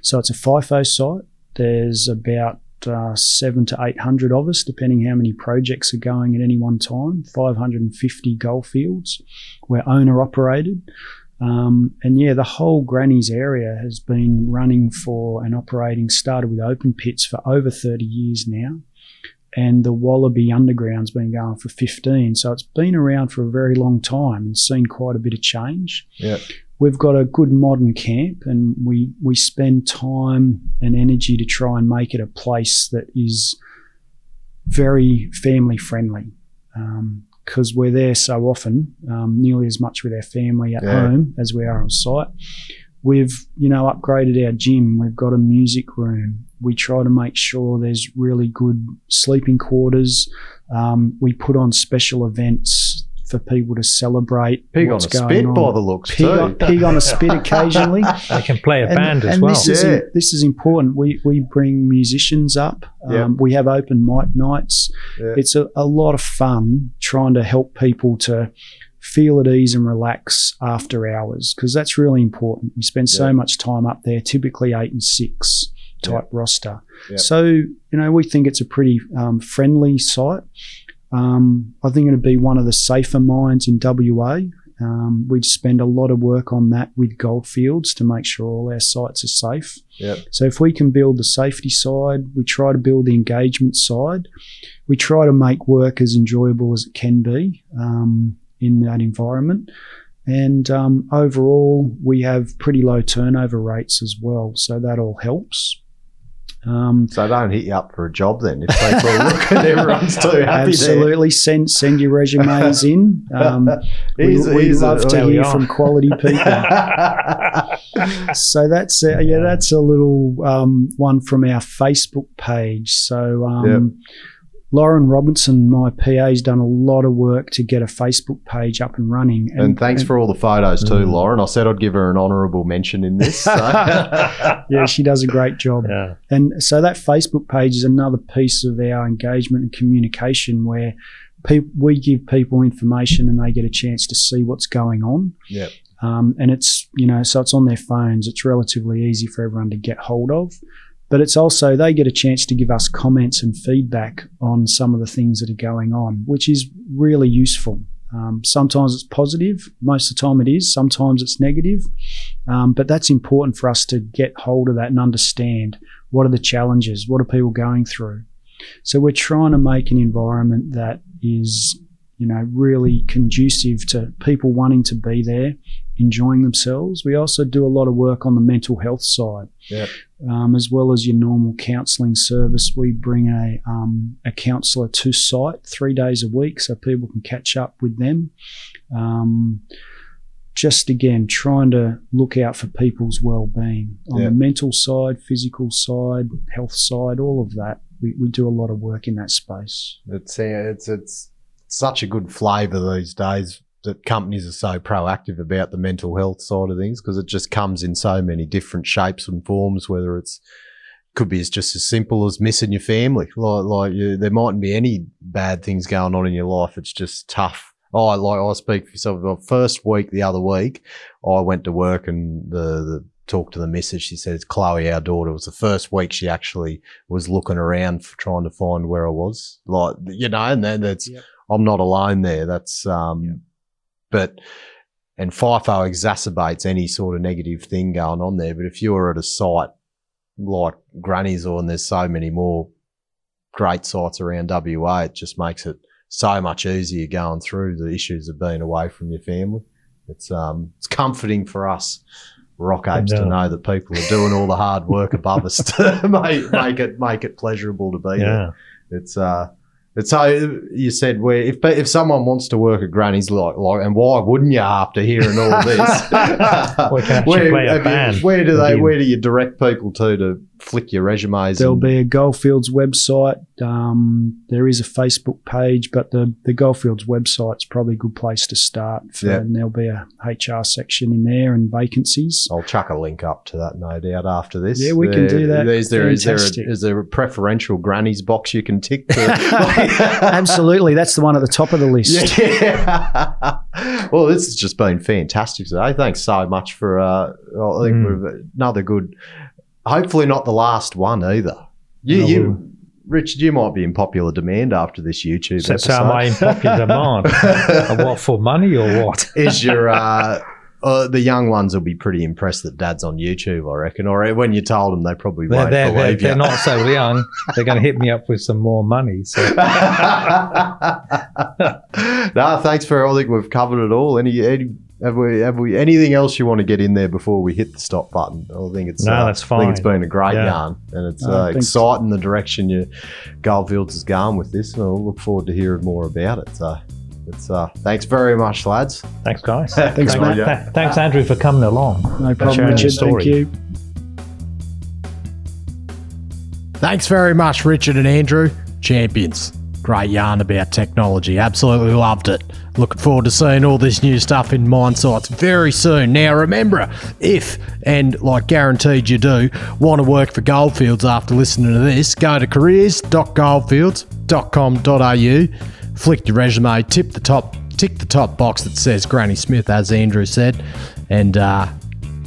S5: So it's a FIFO site. There's about uh, seven to 800 of us, depending how many projects are going at any one time. 550 goldfields. We're owner operated. Um, and yeah, the whole Granny's area has been running for and operating, started with open pits for over 30 years now and the Wallaby Underground's been going for 15. So it's been around for a very long time and seen quite a bit of change.
S1: Yeah.
S5: We've got a good modern camp and we, we spend time and energy to try and make it a place that is very family friendly. Because we're there so often, um, nearly as much with our family at
S1: Yeah.
S5: home as we are on site. We've, you know, upgraded our gym. We've got a music room. We try to make sure there's really good sleeping quarters. Um, we put on special events for people to celebrate.
S1: Pig on a
S5: going
S1: spit
S5: on.
S1: by the looks
S5: pig,
S1: too.
S5: on, pig on a spit occasionally.
S6: They can play a
S5: And-
S6: band as well.
S5: This is,
S1: Yeah.
S5: this is important. We, we bring musicians up. Um,
S1: Yeah.
S5: We have open mic nights.
S1: Yeah.
S5: It's a, a lot of fun trying to help people to feel at ease and relax after hours because that's really important. We spend so
S1: Yeah.
S5: much time up there, typically eight and six type roster.
S1: Yeah.
S5: So, you know, we think it's a pretty um, friendly site. Um, I think it'd be one of the safer mines in WA. Um, we'd spend a lot of work on that with Goldfields to make sure all our sites are safe.
S1: Yep.
S5: So if we can build the safety side, we try to build the engagement side. We try to make work as enjoyable as it can be um, in that environment. And um, overall, we have pretty low turnover rates as well. So that all helps. Um,
S1: So don't hit you up for a job then if people are looking. Everyone's too happy there.
S5: absolutely, send send your resumes in. Um, we, we love to hear
S6: are.
S5: from quality people. so that's uh, yeah, that's a little um, one from our Facebook page. So um, Lauren Robinson, my PA, has done a lot of work to get a Facebook page up and running.
S1: and thanks for all the photos too,
S6: Mm.
S1: Lauren. I said I'd give her an honourable mention in this. So.
S5: yeah, she does a great job.
S6: Yeah.
S5: And so that Facebook page is another piece of our engagement and communication where pe- we give people information and they get a chance to see what's going on.
S1: Yep.
S5: Um, and it's, you know, so it's on their phones. It's relatively easy for everyone to get hold of. But it's also, they get a chance to give us comments and feedback on some of the things that are going on, which is really useful. Um, sometimes it's positive, most of the time it is, sometimes it's negative. Um, but that's important for us to get hold of that and understand what are the challenges, what are people going through. So we're trying to make an environment that is, you know, really conducive to people wanting to be there, enjoying themselves. We also do a lot of work on the mental health side.
S1: Yep.
S5: Um, as well as your normal counselling service, we bring a um, a counsellor to site three days a week, so people can catch up with them. Um, just again, trying to look out for people's well-being on
S1: Yeah.
S5: the mental side, physical side, health side, all of that. We, we do a lot of work in that space.
S1: It's it's it's such a good flavour these days that companies are so proactive about the mental health side of things because it just comes in so many different shapes and forms. Whether it's could be as just as simple as missing your family, like like you, there mightn't be any bad things going on in your life. It's just tough. Oh, like I speak for yourself. The first week, the other week, I went to work and the, the talked to the missus. She says Chloe, our daughter, it was the first week she actually was looking around for trying to find where I was. Like you know, and then that's
S5: Yep.
S1: I'm not alone there. That's um, but and FIFO exacerbates any sort of negative thing going on there. But if you're at a site like Granny's or and there's so many more great sites around WA, it just makes it so much easier going through the issues of being away from your family. It's um it's comforting for us rock apes to know that people are doing all the hard work above us to make, make it make it pleasurable to be there. It's uh, it's how you said where if if someone wants to work at Granny's, like like, and why wouldn't you after hearing all this?
S6: We can actually play a
S1: have you- where do they? Where do you direct people to to flick your resumes?
S5: There'll
S1: and-
S5: be a Goldfields website. Um, there is a Facebook page, but the, the Goldfields website's probably a good place to start. For,
S1: Yeah.
S5: And there'll be a HR section in there and vacancies.
S1: I'll chuck a link up to that, no doubt, after this.
S5: Yeah, we can do that.
S1: Is there, is there, a, is there a preferential granny's box you can tick? To,
S5: Absolutely, that's the one at the top of the list.
S1: Yeah. well, this has just been fantastic today. Thanks so much for. Uh, I think
S6: Mm.
S1: we've another good. Hopefully, not the last one either. You,
S6: No,
S1: you
S6: we'll-
S1: Richard, you might be in popular demand after this YouTube
S6: So, so
S1: episode.
S6: am I in popular demand? What for money or what?
S1: Is your uh, uh, the young ones will be pretty impressed that Dad's on YouTube, I reckon. Or when you told them, they probably
S6: They're,
S1: won't
S6: they're, they're,
S1: believe
S6: they're not so young. They're going to hit me up with some more money. So
S1: no, thanks for. I think we've covered it all. Any, any have we have we anything else you want to get in there before we hit the stop button? I think it's
S6: No,
S1: uh,
S6: that's
S1: I think it's
S6: fine.
S1: been a great
S6: Yeah.
S1: yarn, and it's uh,
S5: thanks.
S1: exciting the direction your Goldfields has gone with this. And I'll look forward to hearing more about it. So It's uh, thanks very much, lads.
S6: Thanks, guys.
S5: Thanks, Matt.
S6: Th- thanks, Andrew, for coming along.
S5: No problem, Richard. Thank you.
S1: Thanks very much, Richard and Andrew. Champions. Great yarn about technology. Absolutely loved it. Looking forward to seeing all this new stuff in mine sites very soon. Now, remember, if, and like guaranteed you do, want to work for Goldfields after listening to this, go to careers.goldfields.com.au, flick your resume, tip the top, tick the top box that says Granny Smith, as Andrew said, and, uh,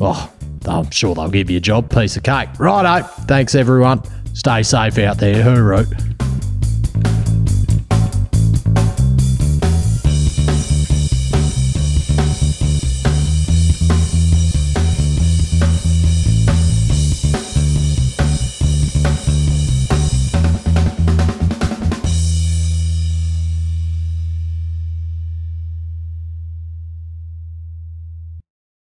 S1: oh, I'm sure they'll give you a job. Piece of cake. Righto. Thanks, everyone. Stay safe out there. Hooroo.